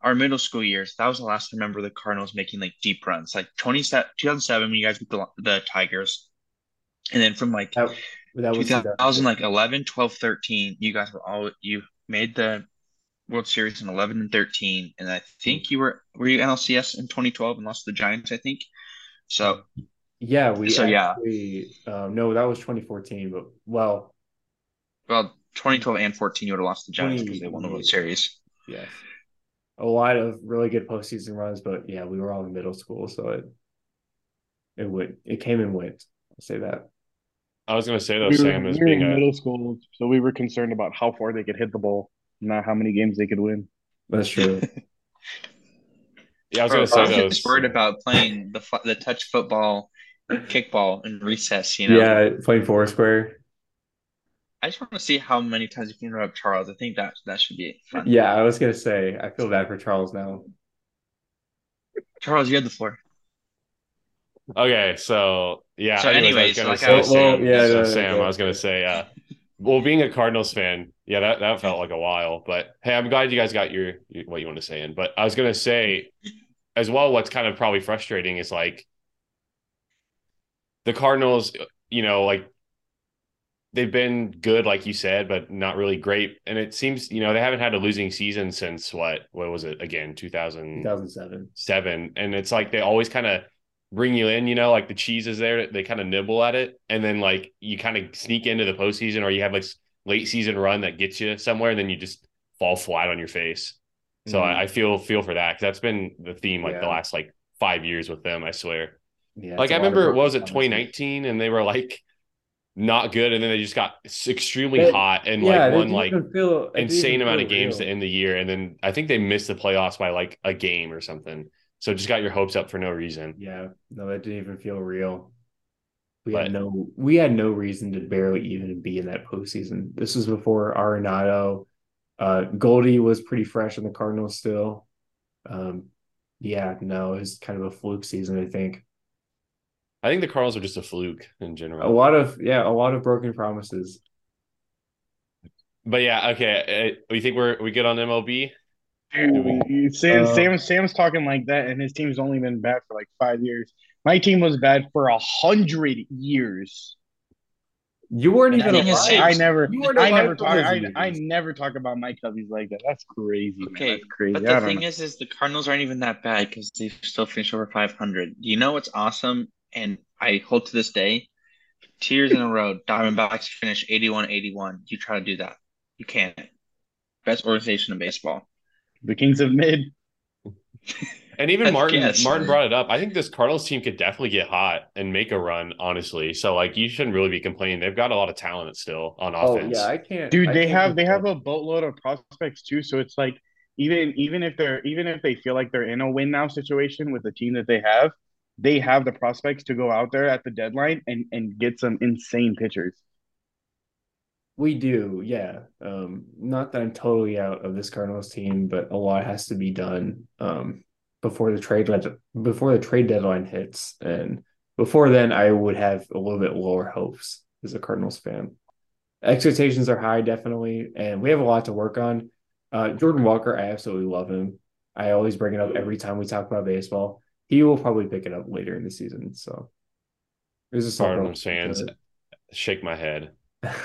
our middle school years, that was the last I remember the Cardinals making like deep runs. Like 20, 2007 when you guys beat the, the Tigers. And then from like that, that was 2000, like 11, 12, 13, you guys were all, you made the World Series in 11 and 13. And I think you were, were you NLCS in 2012 and lost the Giants, I think. So yeah, we, so actually, yeah, um, no, that was 2014, but well, well, 2012 and 14, you would have lost the Giants because they won the World Series. Yes. A lot of really good postseason runs, but yeah, we were all in middle school, so it it would it came and went. I'll say that. I was gonna say though, we Sam were, is we being in a... middle school, so we were concerned about how far they could hit the ball, not how many games they could win. That's true. yeah, I was gonna say I was just worried about playing the the touch football, kickball, and recess. You know, yeah, playing four square. I just want to see how many times you can interrupt Charles. I think that that should be fun. Yeah, I was gonna say I feel bad for Charles now. Charles, you had the floor. Okay, so yeah. So, anyways, anyways like say, well, yeah, so, no, Sam, no, I was gonna say, uh, well, being a Cardinals fan, yeah, that that felt like a while. But hey, I'm glad you guys got your, your what you want to say in. But I was gonna say, as well, what's kind of probably frustrating is like the Cardinals, you know, like they've been good, like you said, but not really great. And it seems, you know, they haven't had a losing season since what? What was it again? 2000, 2007. Seven. And it's like they always kind of bring you in, you know, like the cheese is there. They kind of nibble at it. And then like you kind of sneak into the postseason or you have like late season run that gets you somewhere and then you just fall flat on your face. So mm-hmm. I, I, feel feel for that because that's been the theme like yeah. the last like five years with them. I swear. Yeah, like I remember, what was it 2019, and they were like not good, and then they just got extremely it, hot and yeah, like won like feel, insane amount of games real. to end the year, and then I think they missed the playoffs by like a game or something. So just got your hopes up for no reason. Yeah, no, that didn't even feel real. We but, had no, we had no reason to barely even be in that postseason. This was before Arenado. Uh, Goldie was pretty fresh in the Cardinals still. Um, yeah, no, it was kind of a fluke season, I think. I think the Cardinals are just a fluke in general. A lot of yeah, a lot of broken promises. But yeah, okay. Uh, we think we're we good on MLB. Dude, Sam, uh, Sam, Sam's talking like that, and his team's only been bad for like five years. My team was bad for a hundred years. You weren't even. Alive. I never. I never talk. I, I never talk about my Cubbies like that. That's crazy. Okay, man. That's crazy. But the thing know. is, is the Cardinals aren't even that bad because they still finished over 500. You know what's awesome, and I hold to this day. Two years in a row, Diamondbacks finish 81-81. You try to do that, you can't. Best organization in baseball. The Kings of Mid. And even Martin Martin brought it up. I think this Cardinals team could definitely get hot and make a run, honestly. So like you shouldn't really be complaining. They've got a lot of talent still on offense. Oh yeah, I can't Dude, I they can't have they have a boatload of prospects too. So it's like even even if they're even if they feel like they're in a win now situation with the team that they have, they have the prospects to go out there at the deadline and and get some insane pitchers. We do, yeah. Um, not that I'm totally out of this Cardinals team, but a lot has to be done. Um, before the trade before the trade deadline hits, and before then, I would have a little bit lower hopes as a Cardinals fan. Expectations are high, definitely, and we have a lot to work on. Uh, Jordan Walker, I absolutely love him. I always bring it up every time we talk about baseball. He will probably pick it up later in the season. So there's a Cardinals fans shake my head.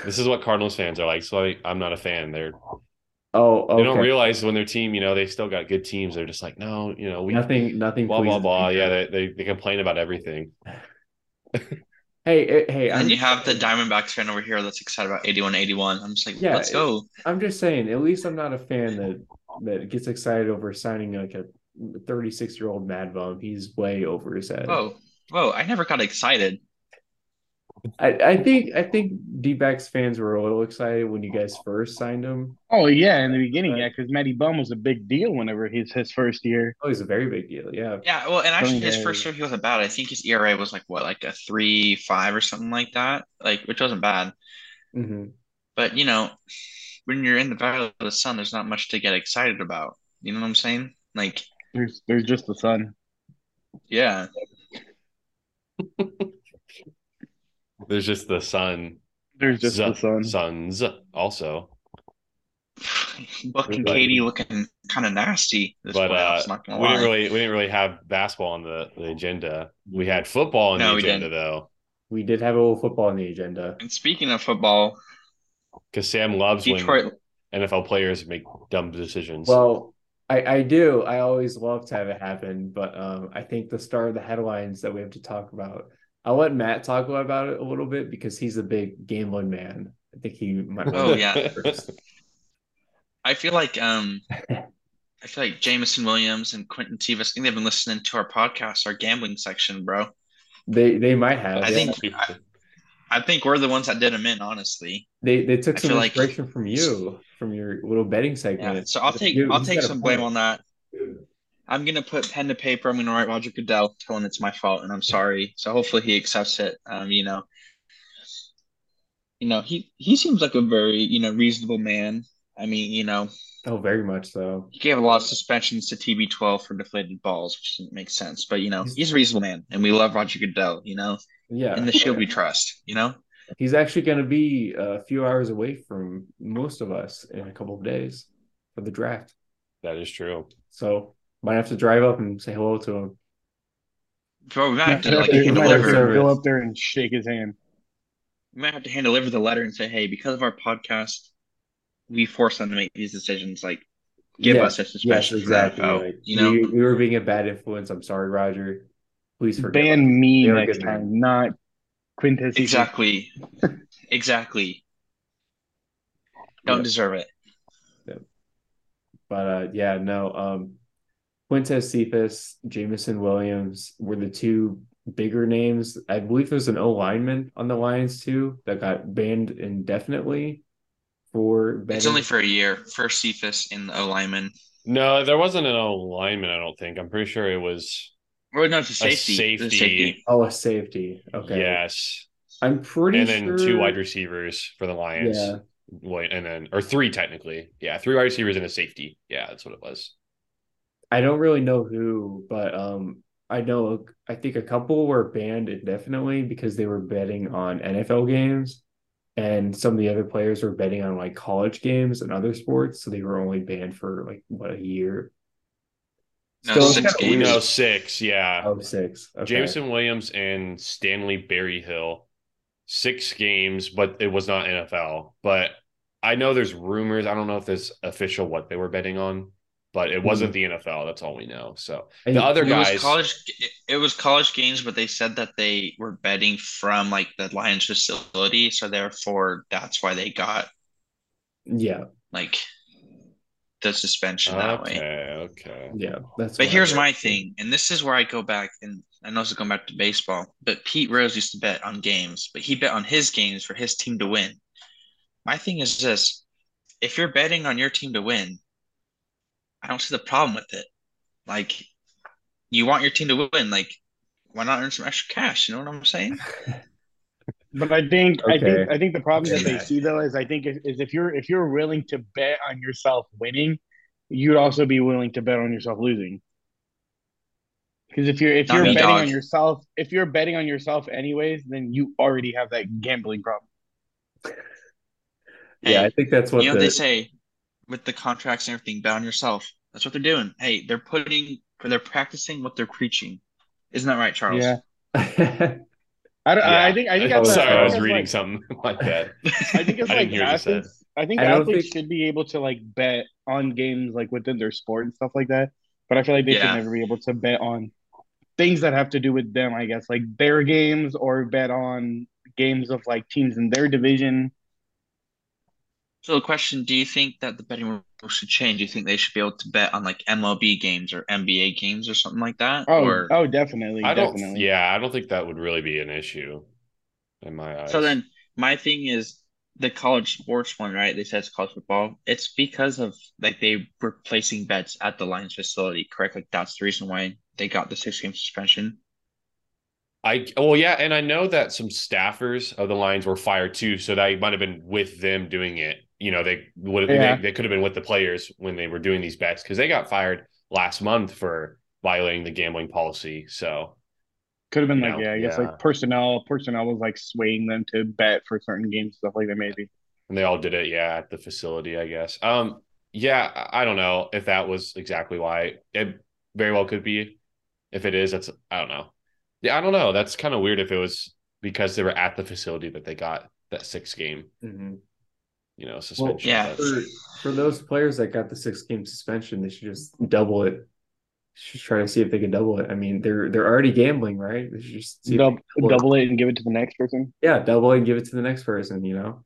This is what Cardinals fans are like. So I, I'm not a fan. They're Oh, okay. they don't realize when their team, you know, they still got good teams. They're just like, no, you know, we nothing, nothing. Blah blah blah. Yeah, they, they, they complain about everything. hey, hey, and I'm, you have the Diamondbacks fan over here that's excited about 81 81. I'm just like, yeah, let's go. I'm just saying, at least I'm not a fan that that gets excited over signing like a 36 year old MadBum. He's way over his head. Whoa, whoa! I never got excited. I, I think I think D-backs fans were a little excited when you guys first signed him. Oh yeah, in the beginning, yeah, because Matty Bum was a big deal whenever he's his first year. Oh, he's a very big deal, yeah. Yeah, well, and actually, his first year he wasn't bad. I think his ERA was like what, like a three five or something like that, like which wasn't bad. Mm-hmm. But you know, when you're in the valley of the sun, there's not much to get excited about. You know what I'm saying? Like, there's there's just the sun. Yeah. There's just the sun. There's just Z- the sun. Suns also. Buck and Katie looking kind of nasty. but uh, we lie. didn't really we didn't really have basketball on the, the agenda. We had football on no, the agenda didn't. though. We did have a little football on the agenda. And speaking of football, because Sam loves Detroit when NFL players make dumb decisions. Well, I, I do. I always love to have it happen, but um, I think the star of the headlines that we have to talk about I'll let Matt talk about it a little bit because he's a big gambling man. I think he might. Oh yeah. I feel like um, I feel like Jameson Williams and Quentin Cephus. I think they've been listening to our podcast, our gambling section, bro. They they might have. I yeah. think. I, I, think we're the ones that did them in. Honestly, they they took some inspiration like, from you from your little betting segment. Yeah, so I'll take you, I'll take some blame on that. I'm gonna put pen to paper. I'm gonna write Roger Goodell, tell him it's my fault, and I'm sorry. So hopefully he accepts it. Um, you know, you know he he seems like a very you know reasonable man. I mean, you know. Oh, very much so. He gave a lot of suspensions to TB12 for deflated balls, which didn't make sense. But you know, he's a reasonable man, and we love Roger Goodell. You know. Yeah. In the shield we trust. You know. He's actually going to be a few hours away from most of us in a couple of days for the draft. That is true. So might have to drive up and say hello to him. Bro, we might have to like hand deliver. Go up there and shake his hand. We might have to hand deliver the letter and say, "Hey, because of our podcast, we force them to make these decisions. Like, give yes, us a suspension yes, exactly. Right. You know, we, we, were being a bad influence. I'm sorry, Roger. Please forgive ban us. me next time, man. not Quintez. Exactly, exactly. Don't yep. deserve it. Yep. But uh, yeah, no. Um, Quintez Cephus, Jameson Williams were the two bigger names. I believe there's an O lineman on the Lions too that got banned indefinitely for betting. It's only for a year for Cephus in the O lineman. No, there wasn't an O lineman. I don't think. I'm pretty sure it was. Or no, it's a safety. A safety. A safety. Oh, a safety. Okay. Yes. I'm pretty. And then sure... two wide receivers for the Lions. Yeah. Wait, and then or three technically. Yeah, three wide receivers and a safety. Yeah, that's what it was. I don't really know who, but um, I know I think a couple were banned indefinitely because they were betting on NFL games. and some of the other players were betting on like college games and other sports, so they were only banned for like what a year. No, Still, six games. No, six. Yeah. Oh, six. Okay. Jameson Williams and Stanley Berryhill, six games, but it was not NFL. But I know there's rumors. I don't know if this official what they were betting on but it wasn't mm-hmm. the NFL. That's all we know. So and the other guys, was college, it was college games, but they said that they were betting from like the Lions facility, so therefore that's why they got, yeah, like the suspension okay, that way. Okay, yeah, that's. But here's my thing, and this is where I go back, and I know it's going back to baseball, but Pete Rose used to bet on games, but he bet on his games for his team to win. My thing is this: if you're betting on your team to win I don't see the problem with it. Like, you want your team to win. Like, why not earn some extra cash? You know what I'm saying? but I think okay. I think I think the problem okay. that they see though is I think is, is if you're if you're willing to bet on yourself winning, you'd also be willing to bet on yourself losing. Because if you're if not you're me, betting dog. on yourself, if you're betting on yourself anyways, then you already have that gambling problem. yeah, I think that's what you know. The, they say with the contracts and everything, bet on yourself. That's what they're doing. Hey, they're putting, they're practicing what they're preaching. Isn't that right, Charles? Yeah. I, don't, yeah. I think I think I'm sorry, I was reading like, something like that. I think it's I like athletes. I think I athletes think... should be able to like bet on games like within their sport and stuff like that. But I feel like they yeah. should never be able to bet on things that have to do with them. I guess like their games or bet on games of like teams in their division so the question: Do you think that the betting rules should change? Do you think they should be able to bet on like MLB games or NBA games or something like that? Oh, or... oh, definitely. I don't. Definitely. Yeah, I don't think that would really be an issue in my eyes. So then, my thing is the college sports one, right? They said it's college football. It's because of like they were placing bets at the Lions facility, correct? Like that's the reason why they got the six game suspension. I well yeah, and I know that some staffers of the Lions were fired too, so that might have been with them doing it you know they would yeah. they, they could have been with the players when they were doing these bets because they got fired last month for violating the gambling policy. So could have been like know, yeah, I guess yeah. like personnel personnel was like swaying them to bet for certain games stuff like that maybe. And they all did it yeah at the facility I guess. Um yeah I don't know if that was exactly why it very well could be. If it is, that's I don't know. Yeah, I don't know. That's kind of weird if it was because they were at the facility that they got that six game. Mm-hmm you know, suspension. Well, yeah. For, for those players that got the six game suspension, they should just double it. Should try to see if they can double it. I mean, they're they're already gambling, right? They should just double, double it. it and give it to the next person. Yeah, double it and give it to the next person. You know,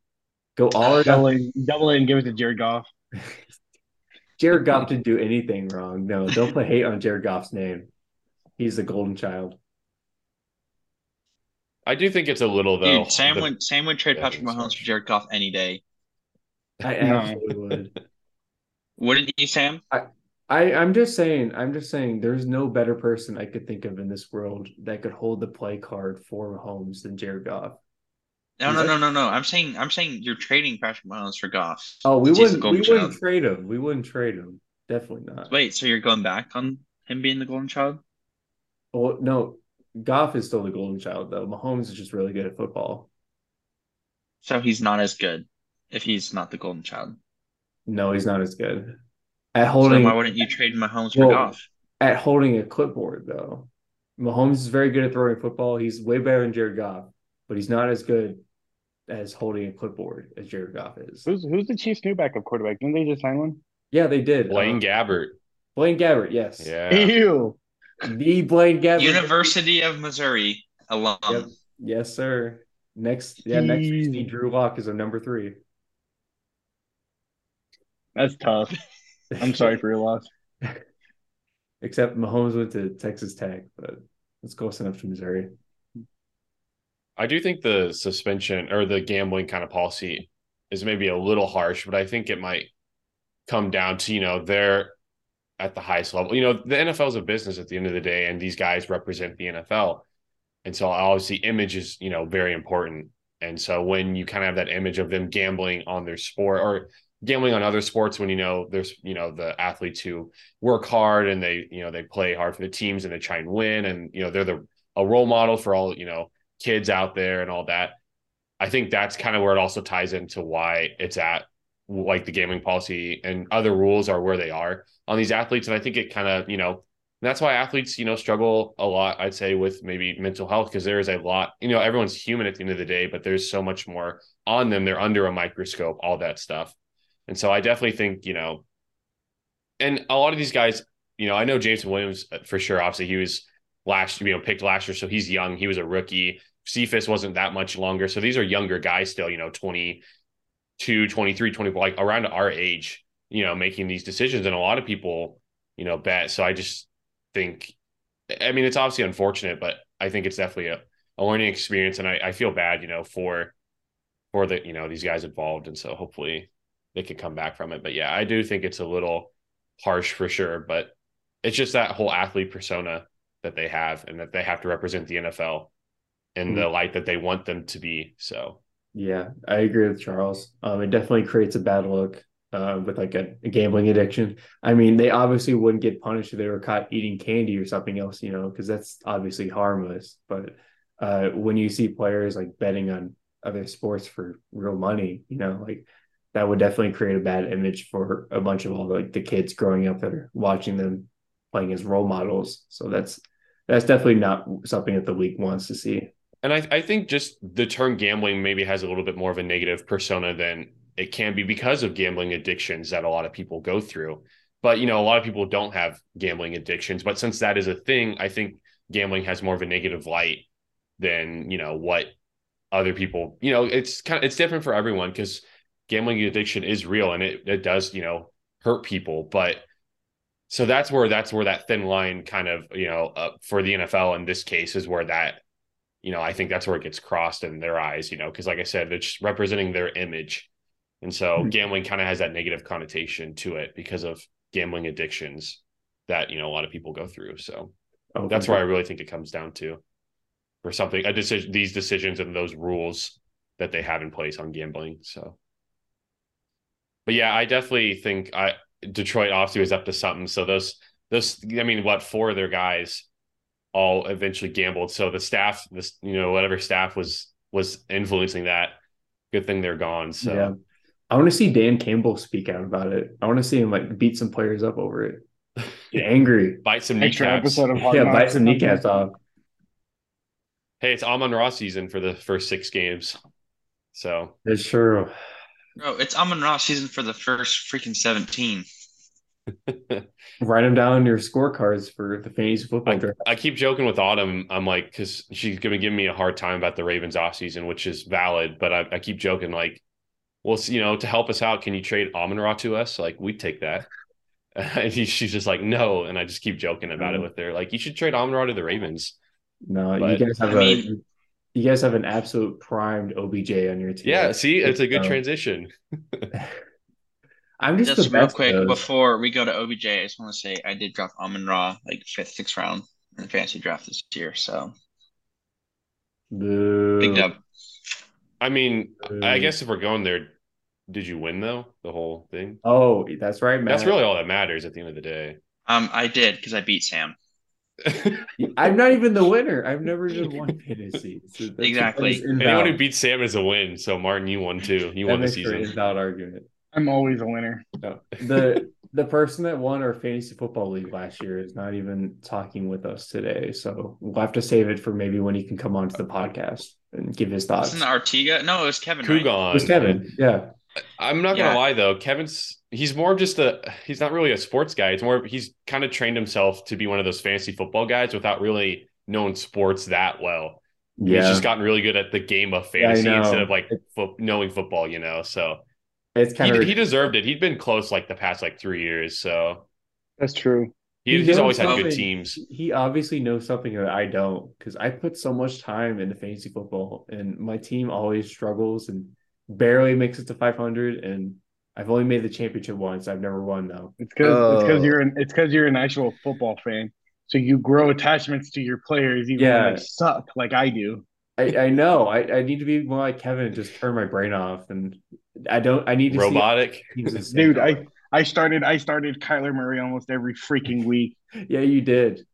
go all or double it, double it and give it to Jared Goff. Jared Goff didn't do anything wrong. No, don't put hate on Jared Goff's name. He's the golden child. I do think it's a little though. Dude, Sam the, would Sam would trade Patrick Mahomes for Jared Goff any day. I absolutely would. Wouldn't you, Sam? I, I I'm just saying. I'm just saying. There's no better person I could think of in this world that could hold the play card for Mahomes than Jared Goff. No, no, no, no, no. I'm saying, I'm saying you're trading Patrick Mahomes for Goff. Oh, we wouldn't, we wouldn't trade him. We wouldn't trade him. Definitely not. Wait, so you're going back on him being the golden child? Oh no, Goff is still the golden child though. Mahomes is just really good at football. So he's not as good if he's not the golden child. No, he's not as good. At holding, so why wouldn't you trade Mahomes well, for Goff? At holding a clipboard, though, Mahomes is very good at throwing football. He's way better than Jared Goff, but he's not as good as holding a clipboard as Jared Goff is. Who's who's the Chiefs' new backup quarterback? Didn't they just sign one? Yeah, they did. Blaine um, Gabbert. Blaine Gabbert, yes. Yeah. Ew. The Blaine Gabbert. University of Missouri alum. Yep. Yes, sir. Next, yeah, Jeez. next we see Drew Lock is a number three. That's tough. I'm sorry for your loss. Except Mahomes went to Texas Tech, but it's close enough to Missouri. I do think the suspension or the gambling kind of policy is maybe a little harsh, but I think it might come down to, you know, they're at the highest level. You know, the NFL is a business at the end of the day, and these guys represent the NFL. And so obviously image is, you know, very important. And so when you kind of have that image of them gambling on their sport or gambling on other sports when you know there's you know the athletes who work hard and they you know they play hard for the teams and they try and win and you know they're the a role model for all you know kids out there and all that I think that's kind of where it also ties into why it's at like the gambling policy and other rules are where they are on these athletes. And I think it kind of, you know, that's why athletes, you know, struggle a lot, I'd say, with maybe mental health, because there is a lot, you know, everyone's human at the end of the day, but there's so much more on them. They're under a microscope, all that stuff. And so I definitely think, you know, and a lot of these guys, you know, I know Jameson Williams uh, for sure. Obviously, he was last, you know, picked last year, so he's young. He was a rookie. Cephus wasn't that much longer. So these are younger guys still, you know, 22, 23, 24, like around our age, you know, making these decisions. And a lot of people, you know, bet. So I just think, I mean, it's obviously unfortunate, but I think it's definitely a, a learning experience. And I, I feel bad, you know, for, for the, you know, these guys involved. And so hopefully they could come back from it. But yeah, I do think it's a little harsh for sure, but it's just that whole athlete persona that they have and that they have to represent the NFL in mm-hmm. the light that they want them to be. So yeah, I agree with Charles. Um, it definitely creates a bad look uh, with like a, a, gambling addiction. I mean, they obviously wouldn't get punished if they were caught eating candy or something else, you know, because that's obviously harmless. But uh, when you see players like betting on other sports for real money, you know, like that would definitely create a bad image for a bunch of all the, like the kids growing up that are watching them playing as role models. So that's that's definitely not something that the league wants to see. And I, I think just the term gambling maybe has a little bit more of a negative persona than it can be because of gambling addictions that a lot of people go through. But you know, a lot of people don't have gambling addictions. But since that is a thing, I think gambling has more of a negative light than you know what other people. You know, it's kind of it's different for everyone because gambling addiction is real and it it does you know hurt people. But so that's where that's where that thin line kind of you know uh, for the NFL in this case is where that you know, I think that's where it gets crossed in their eyes, you know, because like I said, it's representing their image. And so mm-hmm. gambling kind of has that negative connotation to it because of gambling addictions that, you know, a lot of people go through. So oh, that's where I really think it comes down to for something, a decision, these decisions and those rules that they have in place on gambling. So, but yeah, I definitely think I, Detroit obviously was up to something. So those, those, I mean, what, four of their guys all eventually gambled. So the staff, this you know whatever staff was was influencing that. Good thing they're gone. So yeah. I want to see Dan Campbell speak out about it. I want to see him like beat some players up over it. Get angry, bite some kneecaps. yeah, bite some kneecaps off. Hey, it's Amon-Ra's season for the first six games. So it's true. No, it's Amon-Ra season for the first freaking seventeen. Write them down on your scorecards for the fantasy football draft. I, I keep joking with Autumn. I'm like, because she's going to give me a hard time about the Ravens offseason, which is valid. But I, I keep joking, like, well, you know, to help us out, can you trade Amon Ra to us? Like, we'd take that. And he, she's just like, no. And I just keep joking about it mm-hmm. with her. Like, you should trade Amon Ra to the Ravens. No, but, you guys have I a. Mean, you guys have an absolute primed OBJ on your team. Yeah, see, it's a good transition. I'm just, just real quick before we go to OBJ. I just want to say I did drop Amon Ra like fifth, sixth round in the fantasy draft this year. So Boo. big dub. I mean, Boo. I guess if we're going there, did you win though? The whole thing? Oh, that's right, Matt. That's really all that matters at the end of the day. Um, I did because I beat Sam. I'm not even the winner. I've never even won fantasy. So exactly. Anyone who beats Sam is a win. So Martin, you won too. You won the season. Without argument. I'm always a winner. No. The the person that won our fantasy football league last year is not even talking with us today. So we'll have to save it for maybe when he can come onto the podcast and give his thoughts. Wasn't Artiga? No, it was Kevin. Kugon. Right? It was Kevin. Yeah. I'm not gonna lie though, Kevin's he's more just a he's not really a sports guy. It's more he's kind of trained himself to be one of those fantasy football guys without really knowing sports that well. Yeah. He's just gotten really good at the game of fantasy yeah, instead of like fo- knowing football, you know. So it's kind he, of he deserved it. He'd been close like the past like three years. So that's true. He, he he's always had good teams. He obviously knows something that I don't because I put so much time into fantasy football, and my team always struggles and barely makes it to 500. And I've only made the championship once. I've never won though. It's because it's because oh. you're an it's because you're an actual football fan. So you grow attachments to your players even yeah. when they suck, like I do. I, I know. I, I need to be more like Kevin and just turn my brain off. And I don't. I need to robotic, dude. I I started I started Kyler Murray almost every freaking week. yeah, you did.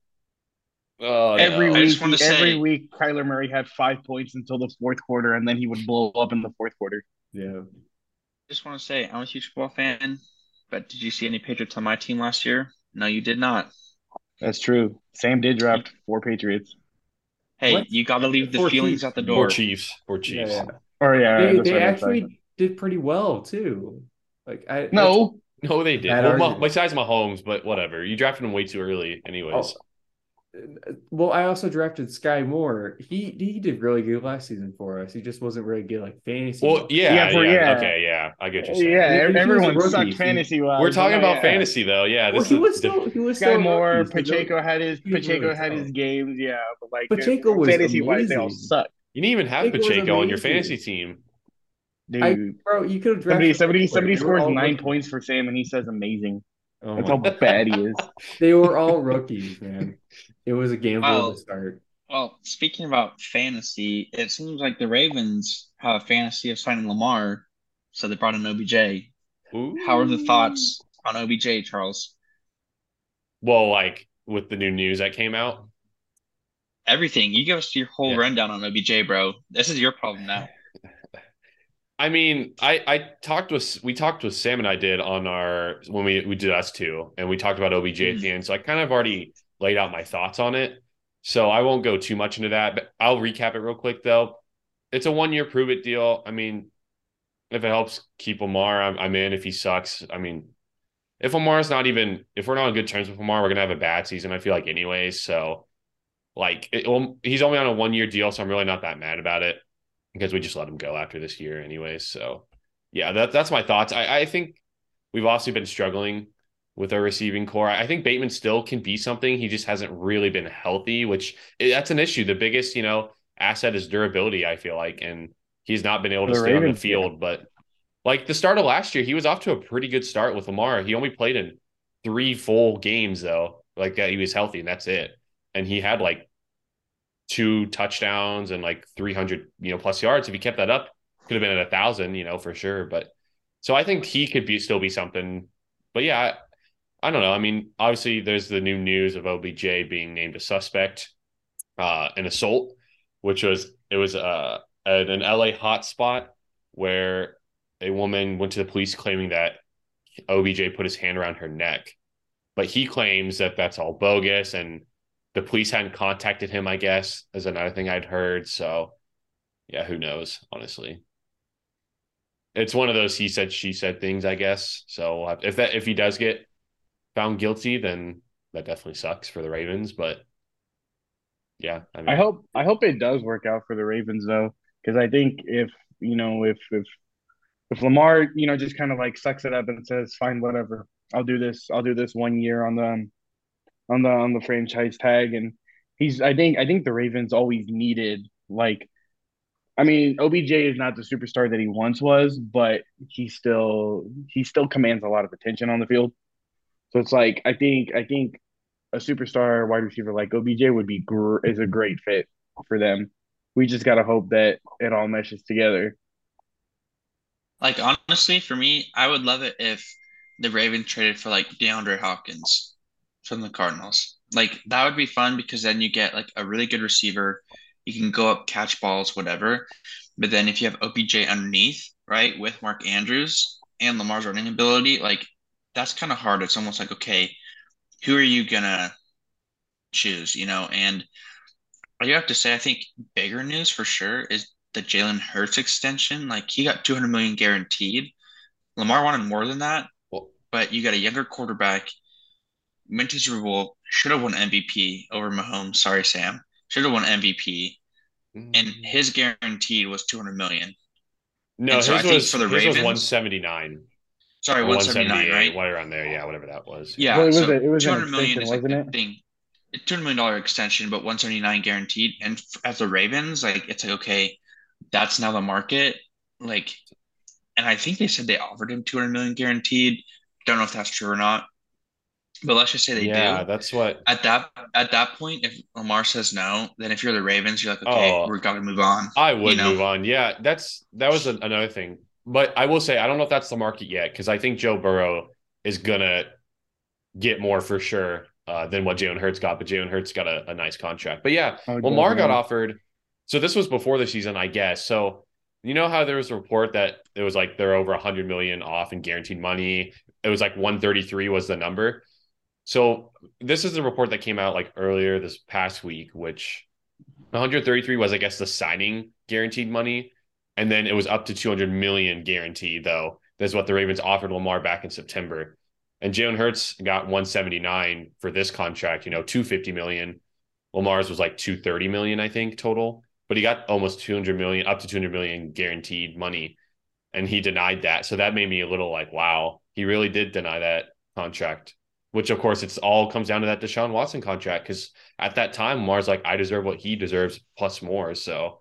Oh, every no. week, every say, week, Kyler Murray had five points until the fourth quarter, and then he would blow up in the fourth quarter. Yeah. Just want to say, I'm a huge football fan, but did you see any Patriots on my team last year? No, you did not. That's true. Sam did draft four Patriots. Hey, what? you got to leave the four feelings Chiefs. at the door. Or Chiefs. Or Chiefs. Yeah, yeah. Or yeah, they, they actually did pretty well too. Like I no, no, they did. Well, besides Mahomes, but whatever. You drafted him way too early, anyways. Oh, well, I also drafted Skyy Moore. He he did really good last season for us. He just wasn't really good like fantasy. Well, yeah, yeah, for, yeah, yeah, Okay, yeah, I get you. Saying. Yeah, he, everyone sucked fantasy wise. We're talking about yeah. fantasy though. Yeah, this well, he was still he was Skyy Moore. Pacheco had his Pacheco really had his games. Yeah, but like uh, Pacheco was fantasy wise, they all suck. You didn't even have Pacheco, Pacheco on your fantasy team. Dude, I, bro, you could have drafted somebody. Somebody, somebody scores nine points for Sam, and he says amazing. Oh That's how bad he is. They were all rookies, man. It was a gamble well, to start. Well, speaking about fantasy, it seems like the Ravens have a fantasy of signing Lamar, so they brought in OBJ. Ooh. How are the thoughts on OBJ, Charles? Well, like with the new news that came out, everything. You give us your whole yeah. rundown on OBJ, bro. This is your problem now. I mean, I I talked with we talked with Sam and I did on our when we we did us two, and we talked about OBJ mm-hmm. at the end. So I kind of already laid out my thoughts on it. So I won't go too much into that, but I'll recap it real quick though. It's a one year prove it deal. I mean, if it helps keep Lamar, I'm, I'm in. If he sucks, I mean, if Lamar's not even if we're not on good terms with Lamar, we're gonna have a bad season. I feel like anyways. So like it, well, he's only on a one year deal, so I'm really not that mad about it because we just let him go after this year anyways. So yeah, that, that's my thoughts. I, I think we've also been struggling with our receiving corps. I think Bateman still can be something. He just hasn't really been healthy, which eh, that's an issue. The biggest, you know, asset is durability, I feel like, and he's not been able to the stay Ravens, on the field. Yeah. But like the start of last year, he was off to a pretty good start with Lamar. He only played in three full games though, like that he was healthy, and that's it. And he had like two touchdowns and like 300 you know plus yards if he kept that up could have been at a thousand you know for sure. But so i think he could be still be something. But yeah I, I, don't know. I mean obviously there's the new news of obj being named a suspect uh an assault which was it was uh at an la hotspot where a woman went to the police claiming that obj put his hand around her neck. But he claims that that's all bogus and the police hadn't contacted him, I guess, is another thing I'd heard. So, yeah, who knows, honestly. It's one of those he said, she said things, I guess. So, if that if he does get found guilty, then that definitely sucks for the Ravens. But yeah, I, mean, I hope I hope it does work out for the Ravens though, because I think if you know if if if Lamar you know just kind of like sucks it up and says, "Fine, whatever, I'll do this. I'll do this one year on the um, on the on the franchise tag, and he's I think I think the Ravens always needed like. I mean, OBJ is not the superstar that he once was, but he still he still commands a lot of attention on the field. So it's like I think I think a superstar wide receiver like OBJ would be gr- is a great fit for them. We just gotta hope that it all meshes together. Like honestly, for me, I would love it if the Ravens traded for like DeAndre Hopkins from the Cardinals. Like that would be fun because then you get like a really good receiver. You can go up, catch balls, whatever. But then if you have OBJ underneath, right, with Mark Andrews and Lamar's running ability, like that's kind of hard. It's almost like, okay, who are you gonna choose? You know, and I have to say, I think bigger news for sure is the Jalen Hurts extension. Like he got 200 million guaranteed. Lamar wanted more than that, but you got a younger quarterback went to Super Bowl, should have won MVP over Mahomes. Sorry, Sam. Should have won MVP, mm-hmm. and his guaranteed was two hundred million. No, his, so was, for the his Ravens, was one seventy nine. Sorry, one seventy nine, right? Right around there, yeah, whatever that was. Yeah, well, it was so a, it was two hundred million is like wasn't it? Thing. Two hundred million dollar extension, but one seventy nine guaranteed. And as the Ravens, like it's like okay, that's now the market. Like, and I think they said they offered him two hundred million guaranteed. Don't know if that's true or not. But let's just say they yeah, do. Yeah, that's what. At that at that point, if Lamar says no, then if you're the Ravens, you're like, okay, oh, we're gonna move on. I would you know? move on. Yeah, that's that was a, another thing. But I will say, I don't know if that's the market yet because I think Joe Burrow is gonna get more for sure. uh, than what Jalen Hurts got, but Jalen Hurts got a, a nice contract. But yeah, oh, Lamar got offered. So this was before the season, I guess. So you know how there was a report that it was like they're over 100 million off in guaranteed money. It was like 133 was the number. So this is the report that came out like earlier this past week, which 133 was, I guess, the signing guaranteed money, and then it was up to 200 million guaranteed. Though that's what the Ravens offered Lamar back in September, and Jalen Hurts got 179 for this contract. You know, 250 million. Lamar's was like 230 million, I think, total, but he got almost 200 million, up to 200 million guaranteed money, and he denied that. So that made me a little like, wow, he really did deny that contract which of course it's all comes down to that Deshaun Watson contract because at that time Mars like I deserve what he deserves plus more. So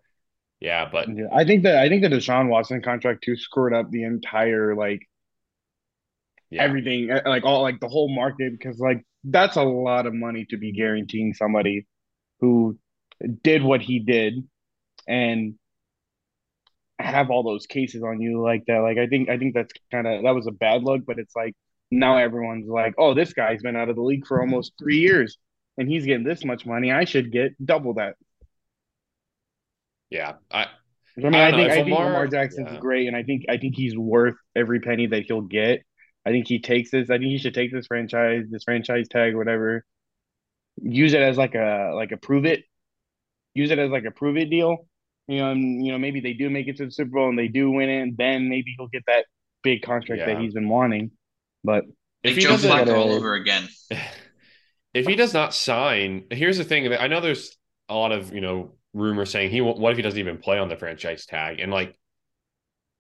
yeah, but yeah, I think that I think the Deshaun Watson contract too screwed up the entire like yeah. everything uh, like all like the whole market because like that's a lot of money to be guaranteeing somebody who did what he did and have all those cases on you like that. Like I think I think that's kind of that was a bad look, but it's like now everyone's like, oh, this guy's been out of the league for almost three years and he's getting this much money. I should get double that. Yeah. I I mean, I, I think I think Lamar, Lamar Jackson's yeah. great, and I think I think he's worth every penny that he'll get. I think he takes this. I think he should take this franchise, this franchise tag, whatever. Use it as like a like a prove it. Use it as like a prove it deal. You know, and you know maybe they do make it to the Super Bowl and they do win it. Then maybe he'll get that big contract yeah. that he's been wanting. But if he doesn't all over again, if he does not sign, here's the thing: I know there's a lot of you know rumors saying he what if he doesn't even play on the franchise tag and like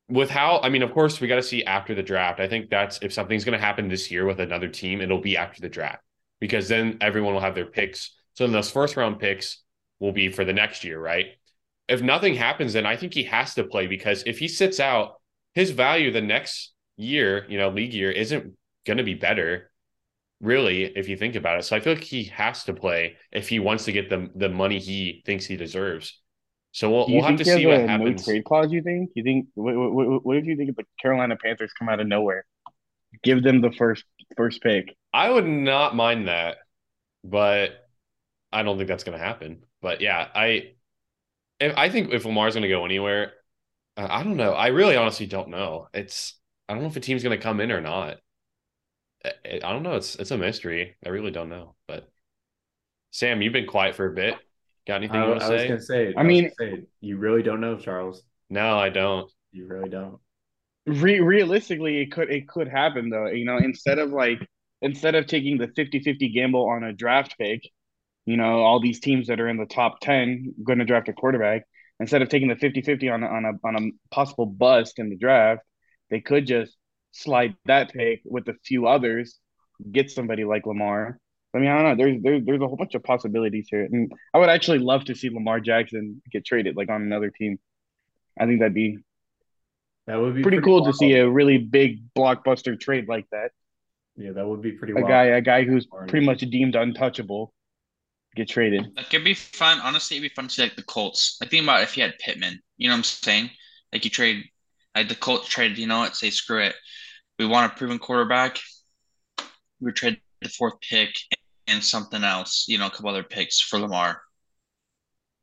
with how I mean, of course, we got to see after the draft. I think that's if something's going to happen this year with another team, it'll be after the draft because then everyone will have their picks. So then those first round picks will be for the next year, right? If nothing happens, then I think he has to play because if he sits out, his value the next year, you know, league year isn't going to be better, really, if you think about it. So I feel like he has to play if he wants to get the the money he thinks he deserves. So we'll, we'll have to see what happens. No trade clause, you think? You think? What, what, what if you think if the Carolina Panthers come out of nowhere, give them the first first pick? I would not mind that, but I don't think that's going to happen. But yeah, I I think if Lamar's going to go anywhere, I don't know. I really honestly don't know. It's I don't know if a team's going to come in or not. I, I don't know. It's it's a mystery. I really don't know. But Sam, you've been quiet for a bit. Got anything I, you want to say? I was going to say. I, I mean, say, you really don't know, Charles. No, I don't. You really don't. Re- realistically, it could it could happen though. You know, instead of like instead of taking the 50-50 gamble on a draft pick, you know, all these teams that are in the top 10 going to draft a quarterback, instead of taking the 50-50 on, on a on a possible bust in the draft, they could just slide that pick with a few others, get somebody like Lamar. I mean, I don't know. There's there's there's a whole bunch of possibilities here, and I would actually love to see Lamar Jackson get traded like on another team. I think that'd be that would be pretty, pretty cool wild. to see a really big blockbuster trade like that. Yeah, that would be pretty. A wild. guy, a guy who's pretty much deemed untouchable, get traded. That could be fun. Honestly, it'd be fun to see like the Colts. Like think about if you had Pittman. You know what I'm saying? Like you trade like the Colts traded, you know what, say screw it. We want a proven quarterback. We trade the fourth pick and something else, you know, a couple other picks for Lamar.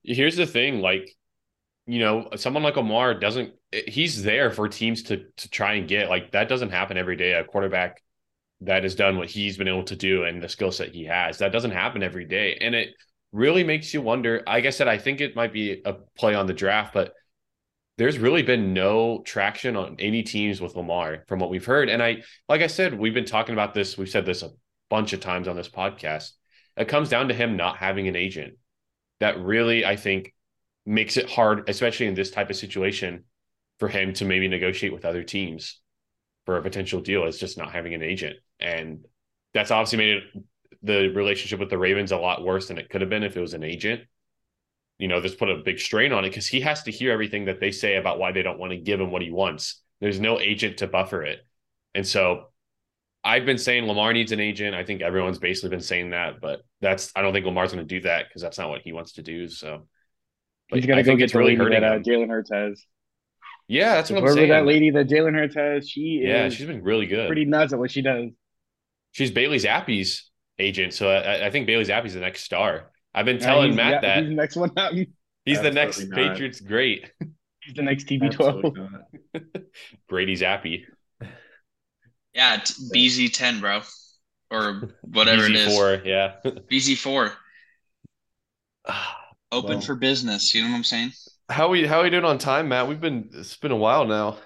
Here's the thing, like, you know, someone like Lamar doesn't he's there for teams to to try and get. Like that doesn't happen every day. A quarterback that has done what he's been able to do and the skill set he has. That doesn't happen every day. And it really makes you wonder. Like I said, I think it might be a play on the draft, but there's really been no traction on any teams with Lamar from what we've heard. And I, like I said, we've been talking about this. We've said this a bunch of times on this podcast. It comes down to him not having an agent. That really, I think, makes it hard, especially in this type of situation, for him to maybe negotiate with other teams for a potential deal. Is just not having an agent, and that's obviously made it, the relationship with the Ravens a lot worse than it could have been if it was an agent you know, this put a big strain on it because he has to hear everything that they say about why they don't want to give him what he wants. There's no agent to buffer it. And so I've been saying Lamar needs an agent. I think everyone's basically been saying that, but that's I don't think Lamar's going to do that because that's not what he wants to do. So but he's going to go get the really lady that uh, Jalen Hurts has. Yeah, that's what I'm saying. that lady that Jalen Hurts has, she yeah, she's been really good. Pretty nuts at what she does. She's Bailey Zappe's agent. So I, I think Bailey Zappe's the next star. I've been telling Matt yeah, that he's the next one out. He's the next not. Patriots great. He's the next TB12. Brady Zappe. Yeah, BZ10, bro, or whatever it is. BZ4, it is. Yeah, BZ4. Open well, for business. You know what I'm saying? How we how we doing on time, Matt? We've been it's been a while now.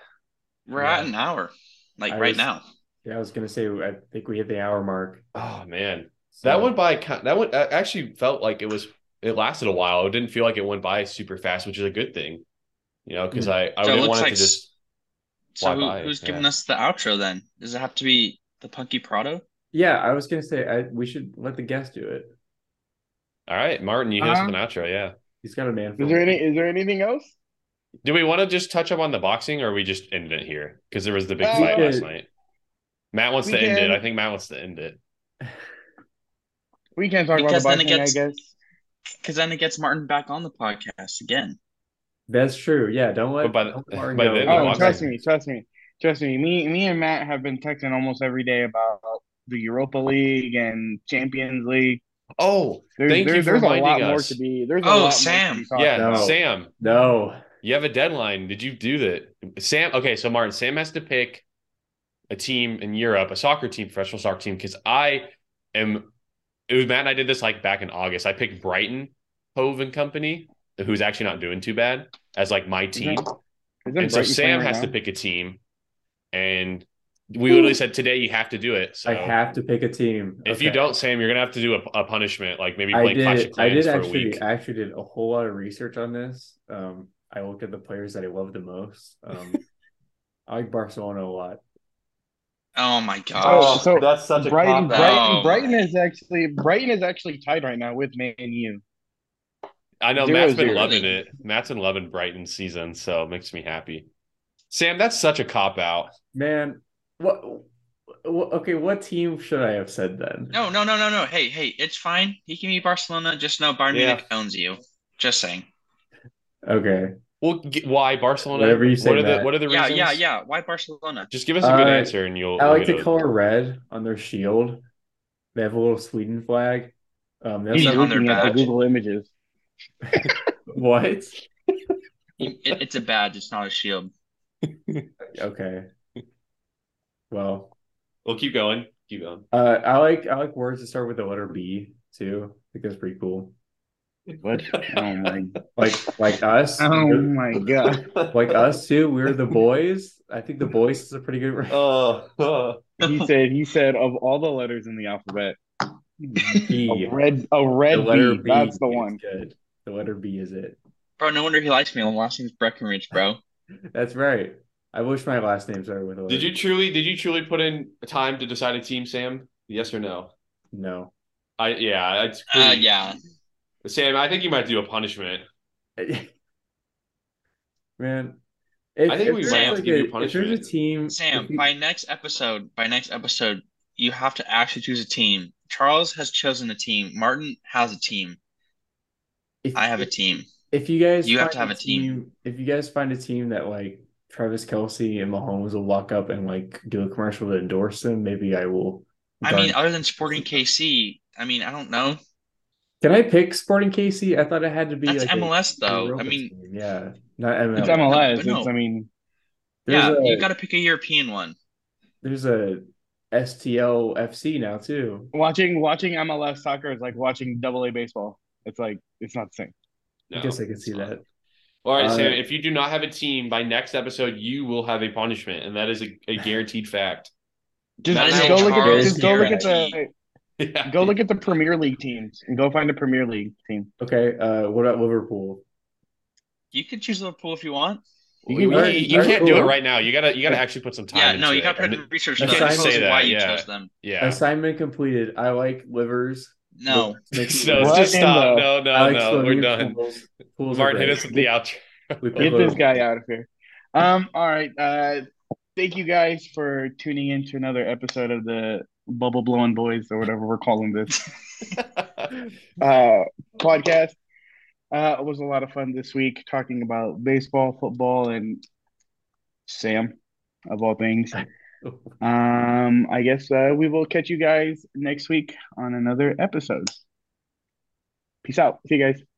We're yeah. at an hour, like I right was, now. Yeah, I was gonna say I think we hit the hour mark. Oh man, so, that went by. That went actually felt like it was. It lasted a while. It didn't feel like it went by super fast, which is a good thing. You know, because I I so didn't want like, it to just. So who, who's yeah. giving us the outro then? Does it have to be the Punky Prado? Yeah, I was gonna say I, we should let the guest do it. All right, Martin, you hit uh-huh. us with an outro. Yeah, he's got a man. Is there any? Is there anything else? Do we want to just touch up on the boxing, or we just end it here? Because there was the big uh, fight last night. Matt wants to can. end it. I think Matt wants to end it. We can't talk because about the boxing, gets, I guess. Because then it gets Martin back on the podcast again. That's true. Yeah, don't let. But by, don't let by then, oh, trust me, trust me, trust me. Me, me, and Matt have been texting almost every day about the Europa League and Champions League. Oh, there's, thank there's, you for there's reminding a lot us. more to be. There's a oh, lot Sam. More yeah, no. Sam. No, you have a deadline. Did you do that, Sam? Okay, so Martin, Sam has to pick a team in Europe, a soccer team, professional soccer team, because I am. It was Matt and I did this like back in August. I picked Brighton Hove and Company, who's actually not doing too bad, as like my team. and so Sam has to pick a team, and we literally said today you have to do it. So I have to pick a team. If okay. you don't, Sam, you're gonna have to do a, a punishment, like maybe play Clash of Clans I did for actually, a week. I actually did a whole lot of research on this. Um, I looked at the players that I love the most. Um, I like Barcelona a lot. Oh my oh, god! So, oh, so that's such a Brighton. Brighton, oh. Brighton is actually Brighton is actually tied right now with Man U. I know zero, Matt's been zero. loving it. Matt's been loving Brighton season, so it makes me happy. Sam, that's such a cop out. Man, what, what? Okay, what team should I have said then? No, no, no, no, no. Hey, hey, it's fine. He can be Barcelona. Just know Bayern Munich owns you. Just saying. Okay. Well, why Barcelona? Whatever you say. What are the What are the yeah, reasons? Yeah, yeah, yeah. Why Barcelona? Just give us a good uh, answer, and you'll. I like the color red on their shield. They have a little Sweden flag. Um, He's looking at the Google images. what? It, it's a badge. It's not a shield. okay. Well, we'll keep going. Keep going. Uh, I like I like words that start with the letter B too. I think that's pretty cool. What? Oh my! Like like us? Oh my god! Like us too. We're the boys. I think the boys is a pretty good. Oh. Uh, he said. He said of all the letters in the alphabet, B. A red. A red the letter B. B that's the one. Good. The letter B is it. Bro, no wonder he likes me. The last name's Breckenridge, bro. that's right. I wish my last name started with a. Did you truly? Did you truly put in time to decide a team, Sam? Yes or no? No. I yeah. It's pretty, uh, yeah. Sam, I think you might do a punishment. Man, if, I think we might have to give you a punishment. If there's a team, Sam, you... by next episode, by next episode, you have to actually choose a team. Charles has chosen a team. Martin has a team. If, I have a team. If you guys, you have to have a team, team. If you guys find a team that like Travis Kelce and Mahomes will walk up and like do a commercial to endorse them, maybe I will. I mean, other than Sporting KC, I mean, I don't know. Can I pick Sporting KC? I thought it had to be That's like MLS a, though. I mean, team. yeah, not MLS. It's MLS. No, it's, I mean, yeah, a, you got to pick a European one. There's a STL FC now too. Watching watching MLS soccer is like watching Double A baseball. It's like it's not the same. No, I guess I can see not. that. All right, uh, Sam. If you do not have a team by next episode, you will have a punishment, and that is a, a guaranteed fact. Just, just go look at just go look at the yeah. Go look at the Premier League teams and go find a Premier League team. Okay. Uh, what about Liverpool? You can choose Liverpool if you want. You, can, you, you can't do it right now. You gotta you gotta actually put some time. Yeah, no, you gotta put in research. You can't say that. Why you yeah. chose them. Yeah. Assignment completed. I like livers. No. no, just stop. No, no, like no. We're done. Pools. Pools Martin, hit us with the outro. Get this guy out of here. Um. All right. Uh. Thank you guys for tuning in to another episode of the bubble blowing boys or whatever we're calling this uh, podcast. Uh, it was a lot of fun this week talking about baseball, football, and Sam, of all things. Um, I guess uh, we will catch you guys next week on another episode. Peace out. See you guys.